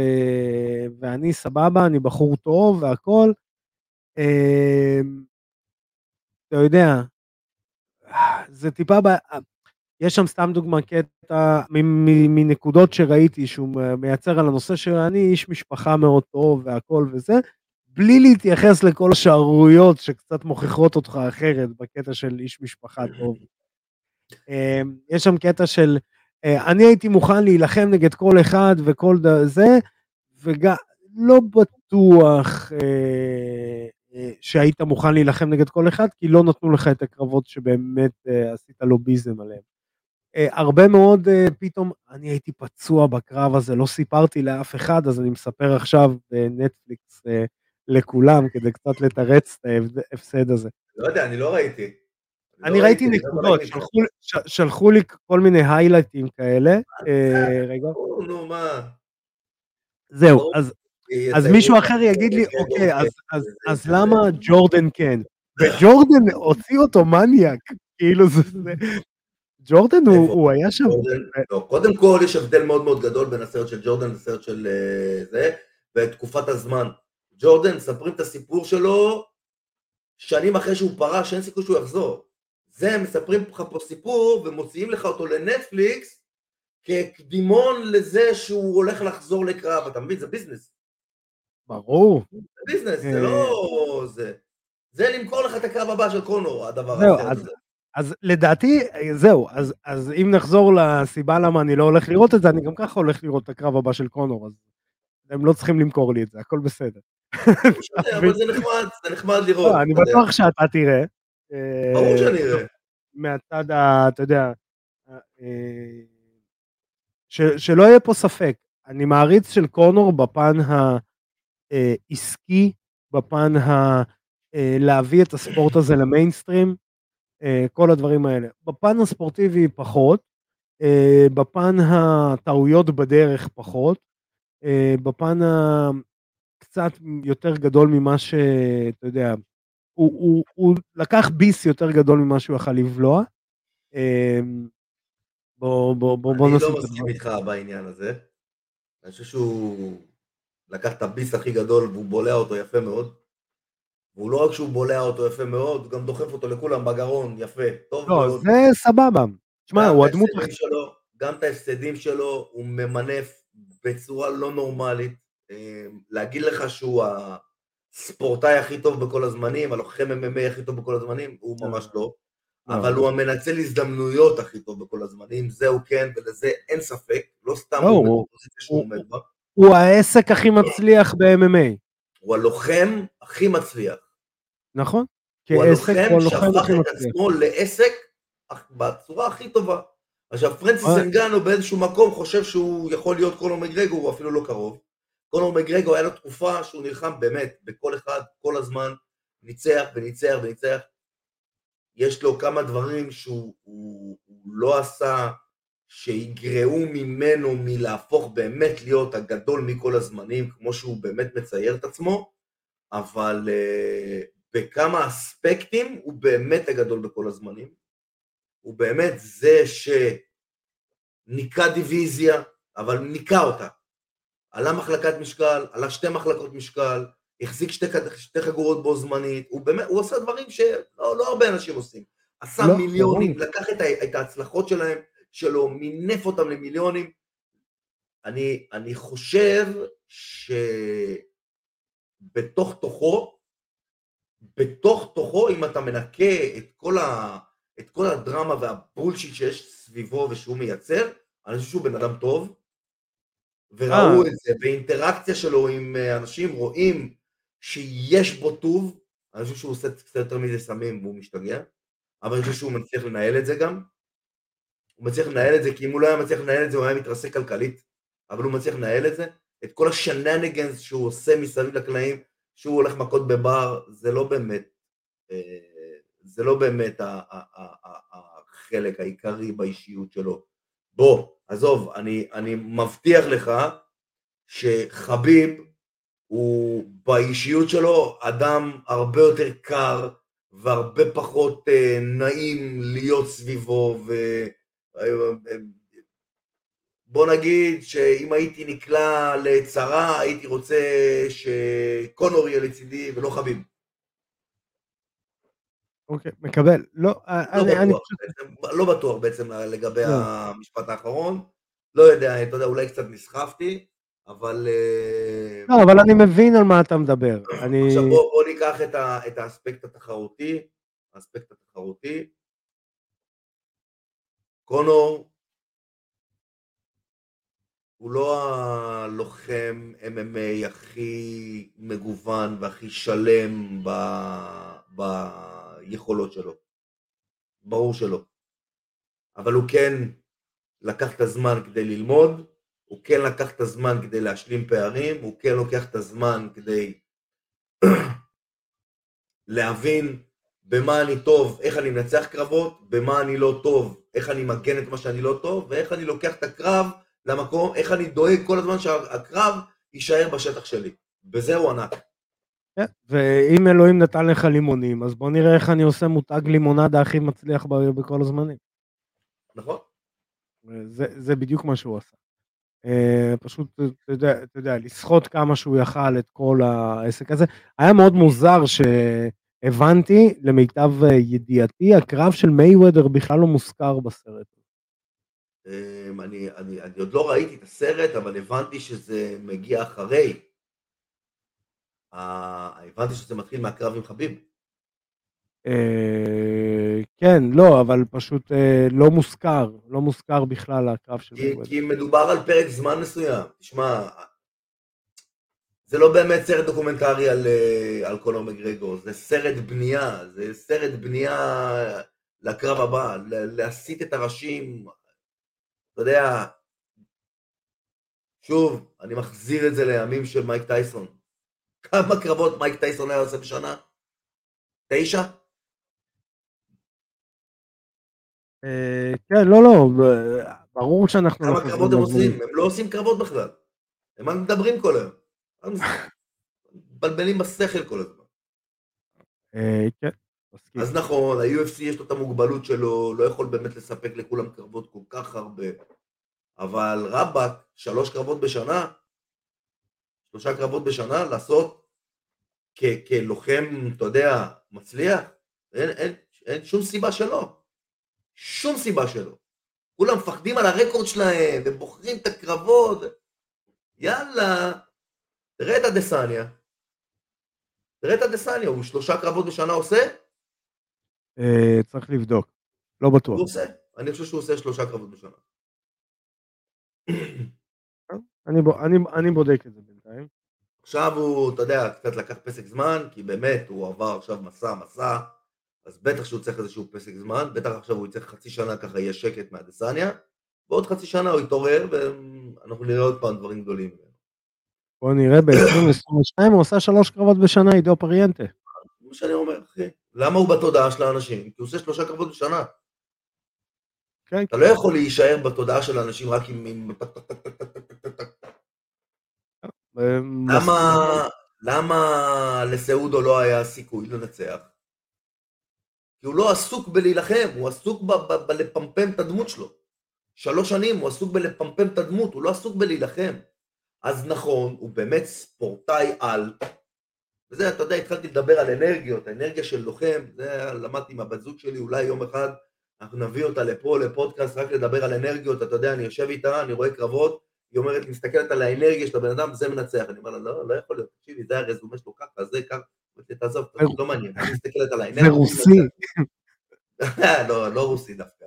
ואני סבבה, אני בחור טוב והכל. אה, אתה יודע, זה טיפה, ב... יש שם סתם דוגמא קטע מנקודות שראיתי שהוא מייצר על הנושא של אני איש משפחה מאוד טוב והכל וזה, בלי להתייחס לכל השערוריות שקצת מוכיחות אותך אחרת בקטע של איש משפחה טוב. אמ, יש שם קטע של אני הייתי מוכן להילחם נגד כל אחד וכל זה, וגם לא בטוח אה, אה, שהיית מוכן להילחם נגד כל אחד, כי לא נתנו לך את הקרבות שבאמת אה, עשית לוביזם עליהם. אה, הרבה מאוד פתאום, אני הייתי פצוע בקרב הזה, לא סיפרתי לאף אחד, אז אני מספר עכשיו בנטפליקס לכולם, כדי קצת לתרץ את ההפסד הזה. לא יודע, אני לא ראיתי. אני לא ראיתי נקודות, שלחו לי כל מיני היילייטים כאלה. רגע. נו, מה? זהו, אז אז מישהו אחר יגיד לי, אוקיי, אז למה ג'ורדן כן? וג'ורדן הוציא אותו מניאק, כאילו זה... ג'ורדן הוא היה שם. לא, קודם כל יש הבדל מאוד מאוד גדול בין הסרט של ג'ורדן לסרט של אה, זה, ותקופת הזמן. ג'ורדן, מספרים את הסיפור שלו שנים אחרי שהוא פרש, אין סיכוי שהוא יחזור. זה, מספרים לך פה סיפור ומוציאים לך אותו לנטפליקס כקדימון לזה שהוא הולך לחזור לקרב, אתה מבין? זה ביזנס. ברור. ביזנס, זה לא... זה זה למכור לך את הקרב הבא של קונור, הדבר הזה. אז לדעתי, זהו, אז, אז אם נחזור לסיבה למה אני לא הולך לראות את זה, אני גם ככה הולך לראות את הקרב הבא של קונור, אז הם לא צריכים למכור לי את זה, הכל בסדר. אבל זה נחמד, זה נחמד לראות. לא, אני בטוח שאתה תראה. ברור שאני אראה. מהצד ה... אתה יודע, אה, שלא יהיה פה ספק, אני מעריץ של קונור בפן העסקי, בפן ה... אה, להביא את הספורט הזה למיינסטרים, אה, כל הדברים האלה. בפן הספורטיבי פחות, בפן הטעויות בדרך פחות, אה, בפן הקצת יותר גדול ממה שאתה יודע, הוא, הוא, הוא לקח ביס יותר גדול ממה שהוא יכל לבלוע. אה, בוא, בוא, בוא, בוא נשים את הדבר. אני לא מסכים איתך בעניין הזה. אני חושב שהוא לקח את הביס הכי גדול והוא בולע אותו יפה מאוד. והוא לא רק שהוא בולע אותו יפה מאוד, הוא גם דוחף אותו לכולם בגרון, יפה, טוב לא, מאוד. לא, זה סבבה. תשמע, הוא הדמות... שלו, גם את ההפסדים שלו הוא ממנף בצורה לא נורמלית. אה, להגיד לך שהוא הספורטאי הכי טוב בכל הזמנים, הלוחם MMA הכי טוב בכל הזמנים, הוא אה. ממש לא. לא. אבל הוא המנצל הזדמנויות הכי טוב בכל הזמנים, זהו כן, ולזה אין ספק, לא סתם הוא בפוזיציה שהוא עומד בה. הוא העסק הכי מצליח ב-MMA. הוא הלוחם הכי מצליח. נכון. הוא הלוחם שהפך את עצמו לעסק בצורה הכי טובה. עכשיו פרנסיס אנגנו באיזשהו מקום חושב שהוא יכול להיות קונור מגרגו, הוא אפילו לא קרוב. קונור מגרגו היה לו תקופה שהוא נלחם באמת בכל אחד, כל הזמן, ניצח וניצח וניצח. יש לו כמה דברים שהוא הוא, הוא לא עשה, שיגרעו ממנו מלהפוך באמת להיות הגדול מכל הזמנים, כמו שהוא באמת מצייר את עצמו, אבל uh, בכמה אספקטים הוא באמת הגדול בכל הזמנים. הוא באמת זה שניקה דיוויזיה, אבל ניקה אותה. עלה מחלקת משקל, עלה שתי מחלקות משקל, החזיק שתי, שתי חגורות בו זמנית, הוא באמת, הוא עשה דברים שלא לא הרבה אנשים עושים. עשה לא, מיליונים, לא. לקח את, את ההצלחות שלהם, שלו, מינף אותם למיליונים. אני, אני חושב שבתוך תוכו, בתוך תוכו, אם אתה מנקה את כל, ה, את כל הדרמה והבולשיט שיש סביבו ושהוא מייצר, אני חושב שהוא בן אדם טוב, וראו אה. את זה, באינטראקציה שלו עם אנשים, רואים שיש בו טוב, אני חושב שהוא עושה קצת יותר מזה סמים והוא משתגע, אבל אני חושב שהוא מצליח לנהל את זה גם. הוא מצליח לנהל את זה, כי אם הוא לא היה מצליח לנהל את זה, הוא היה מתרסק כלכלית, אבל הוא מצליח לנהל את זה. את כל השננגנס שהוא עושה מסביב לקלעים, שהוא הולך מכות בבר, זה לא באמת, אה, זה לא באמת החלק העיקרי באישיות שלו. בוא, עזוב, אני, אני מבטיח לך שחביב הוא באישיות שלו אדם הרבה יותר קר והרבה פחות אה, נעים להיות סביבו ו... בוא נגיד שאם הייתי נקלע לצרה הייתי רוצה שקונור יהיה לצידי ולא חביב. אוקיי, מקבל. לא, אה, לא, אני, בטוח, אני. בעצם, לא בטוח בעצם לגבי לא. המשפט האחרון. לא יודע, אתה יודע, אולי קצת נסחפתי, אבל... אה, לא, אבל אני מבין על מה אתה מדבר. אני... עכשיו בוא, בוא ניקח את, ה, את האספקט התחרותי. האספקט התחרותי. קונור הוא לא הלוחם MMA הכי מגוון והכי שלם ב... ביכולות שלו. ברור שלא. אבל הוא כן לקח את הזמן כדי ללמוד, הוא כן לקח את הזמן כדי להשלים פערים, הוא כן לוקח את הזמן כדי להבין במה אני טוב, איך אני מנצח קרבות, במה אני לא טוב, איך אני מגן את מה שאני לא טוב, ואיך אני לוקח את הקרב למקום, איך אני דואג כל הזמן שהקרב יישאר בשטח שלי. בזה הוא ענק. כן, ואם אלוהים נתן לך לימונים, אז בוא נראה איך אני עושה מותג לימונדה הכי מצליח בכל הזמנים. נכון. זה, זה בדיוק מה שהוא עשה. Uh, פשוט, אתה יודע, אתה יודע, לסחוט כמה שהוא יכל את כל העסק הזה. היה מאוד מוזר שהבנתי, למיטב ידיעתי, הקרב של מייוודר בכלל לא מוזכר בסרט. Um, אני, אני, אני עוד לא ראיתי את הסרט, אבל הבנתי שזה מגיע אחרי. הבנתי שזה מתחיל מהקרב עם חביב. אה, כן, לא, אבל פשוט אה, לא מוזכר, לא מוזכר בכלל הקרב של כי, כי מדובר על פרק זמן מסוים. תשמע, זה לא באמת סרט דוקומנטרי על, אה, על קונור מגרגו, זה סרט בנייה, זה סרט בנייה לקרב הבא, להסיט את הראשים, אתה יודע, שוב, אני מחזיר את זה לימים של מייק טייסון. כמה קרבות מייק טייסון היה עושה בשנה? תשע? אה, כן, לא, לא, ברור שאנחנו... כמה קרבות הם עושים? הם לא עושים קרבות בכלל. הם מדברים כל היום? מבלבלים בשכל כל הזמן. אה, כן, מסכים. אז נכון, ה-UFC יש לו את המוגבלות שלו, לא יכול באמת לספק לכולם קרבות כל כך הרבה, אבל רבאק, שלוש קרבות בשנה, שלושה קרבות בשנה, לעשות כ- כלוחם, אתה יודע, מצליח, אין, אין, אין שום סיבה שלא. שום סיבה שלא. כולם מפחדים על הרקורד שלהם, ובוחרים את הקרבות. יאללה, תראה את הדסניה. תראה את הדסניה, הוא שלושה קרבות בשנה עושה? אה, צריך לבדוק, לא בטוח. הוא עושה. אני חושב שהוא עושה שלושה קרבות בשנה. אני, אני, אני בודק את זה בינתיים. עכשיו הוא, אתה יודע, קצת לקח פסק זמן, כי באמת הוא עבר עכשיו מסע מסע, אז בטח שהוא צריך איזשהו פסק זמן, בטח עכשיו הוא יצטרך חצי שנה ככה יהיה שקט מהדסניה, ועוד חצי שנה הוא יתעורר ואנחנו נראה עוד פעם דברים גדולים. בוא נראה, ב-2022 הוא עושה שלוש קרבות בשנה, עידו פריאנטה. זה מה שאני אומר, אחי. למה הוא בתודעה של האנשים? כי הוא עושה שלושה קרבות בשנה. כן, אתה לא יכול להישאר בתודעה של האנשים רק עם... למה, למה לסעודו לא היה סיכוי לנצח? כי הוא לא עסוק בלהילחם, הוא עסוק ב- ב- בלפמפם את הדמות שלו. שלוש שנים הוא עסוק בלפמפם את הדמות, הוא לא עסוק בלהילחם. אז נכון, הוא באמת ספורטאי על. וזה, אתה יודע, התחלתי לדבר על אנרגיות, האנרגיה של לוחם, זה למדתי עם הבת זוג שלי, אולי יום אחד אנחנו נביא אותה לפה, לפודקאסט, רק לדבר על אנרגיות, אתה יודע, אני יושב איתה, אני רואה קרבות, היא אומרת, היא מסתכלת על האנרגיה של הבן אדם, זה מנצח. אני אומר לה, לא, לא יכול להיות, תקשיבי, זה הרזומה שלו ככה, זה ככה. תעזוב, לא מעניין, אני מסתכלת על האנרגיה. זה רוסי. לא, לא רוסי דווקא.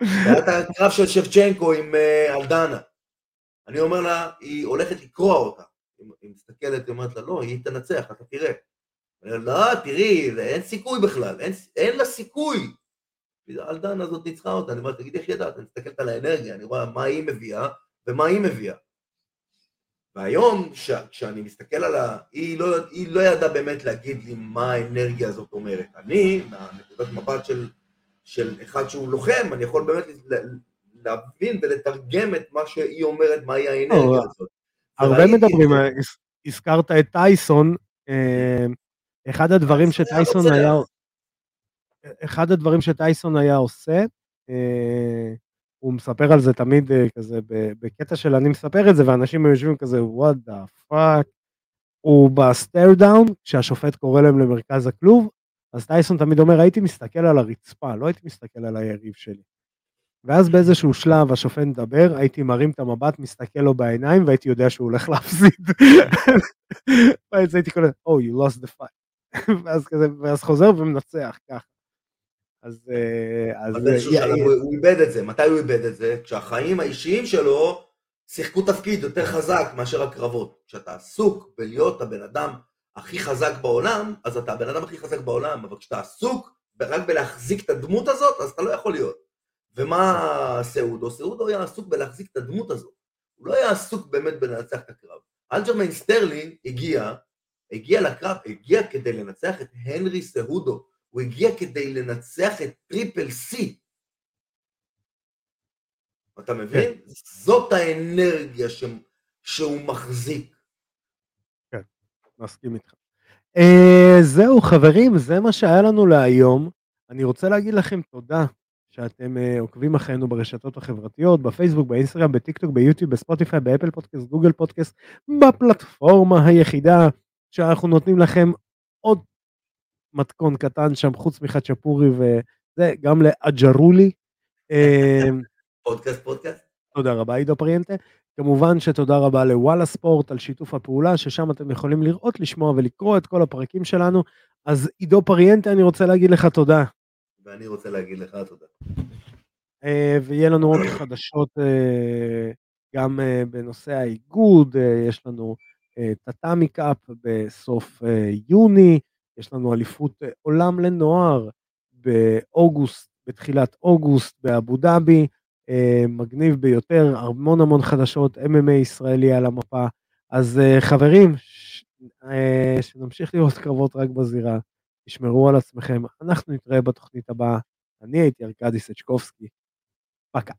היה את הקרב של שבצ'נקו עם אה, אלדנה. אני אומר לה, היא הולכת לקרוע אותה. היא מסתכלת, היא אומרת לה, לא, היא תנצח, אתה תראה. אני אומר, לא, תראי, אין סיכוי בכלל, אין, אין לה סיכוי. אלדנה הזאת ניצחה אותה, אני אומר, תגידי איך ידעת, אני מסתכלת על האנרגיה, אני רואה מה היא מביאה ומה היא מביאה. והיום, כש- כשאני מסתכל על ה... היא לא, היא לא ידעה באמת להגיד לי מה האנרגיה הזאת אומרת. אני, מהנקודת מבט של, של אחד שהוא לוחם, אני יכול באמת להבין ולתרגם את מה שהיא אומרת, מהי האנרגיה לא, הזאת. הרבה מדברים. אה, הז- הזכרת את טייסון, אה, אחד הדברים שטייסון. היה, אחד הדברים שטייסון היה עושה, אה, הוא מספר על זה תמיד כזה בקטע של אני מספר את זה ואנשים יושבים כזה what the fuck, הוא ב stare down כשהשופט קורא להם למרכז הכלוב, אז טייסון תמיד אומר הייתי מסתכל על הרצפה, לא הייתי מסתכל על היריב שלי. ואז באיזשהו שלב השופט מדבר, הייתי מרים את המבט, מסתכל לו בעיניים והייתי יודע שהוא הולך להפסיד. ואז הייתי קורא, oh you lost the fight. ואז כזה, ואז חוזר ומנצח ככה. אז, אה, אז אה, הוא איבד את זה. מתי הוא איבד את זה? כשהחיים האישיים שלו שיחקו תפקיד יותר חזק מאשר הקרבות. כשאתה עסוק בלהיות הבן אדם הכי חזק בעולם, אז אתה הבן אדם הכי חזק בעולם, אבל כשאתה עסוק רק בלהחזיק את הדמות הזאת, אז אתה לא יכול להיות. ומה סהודו? סהודו היה עסוק בלהחזיק את הדמות הזאת. הוא לא היה עסוק באמת בלנצח את הקרב. אלג'מיין סטרלינג הגיע, הגיע לקרב, הגיע כדי לנצח את הנרי סהודו. הוא הגיע כדי לנצח את Triple C. אתה מבין? זאת האנרגיה ש... שהוא מחזיק. מסכים איתך. Uh, זהו חברים, זה מה שהיה לנו להיום. אני רוצה להגיד לכם תודה שאתם uh, עוקבים אחרינו ברשתות החברתיות, בפייסבוק, באינסטגרם, בטיקטוק, ביוטיוב, בספוטיפיי, באפל פודקאסט, גוגל פודקאסט, בפלטפורמה היחידה שאנחנו נותנים לכם עוד מתכון קטן שם, חוץ מחצ'פורי וזה, גם לאג'רולי. Uh, פודקאסט, פודקאסט. תודה רבה עידו פריאנטה. כמובן שתודה רבה לוואלה ספורט על שיתוף הפעולה, ששם אתם יכולים לראות, לשמוע ולקרוא את כל הפרקים שלנו. אז עידו פריאנטה, אני רוצה להגיד לך תודה. ואני רוצה להגיד לך תודה. אה, ויהיה לנו עוד חדשות אה, גם אה, בנושא האיגוד, יש לנו טאטאמי קאפ בסוף יוני, יש לנו אליפות עולם לנוער באוגוסט, בתחילת אוגוסט באבו דאבי. מגניב ביותר, המון המון חדשות, MMA ישראלי על המפה. אז חברים, שנמשיך לראות קרבות רק בזירה, תשמרו על עצמכם, אנחנו נתראה בתוכנית הבאה. אני הייתי ארכדי סצ'קובסקי, פקה.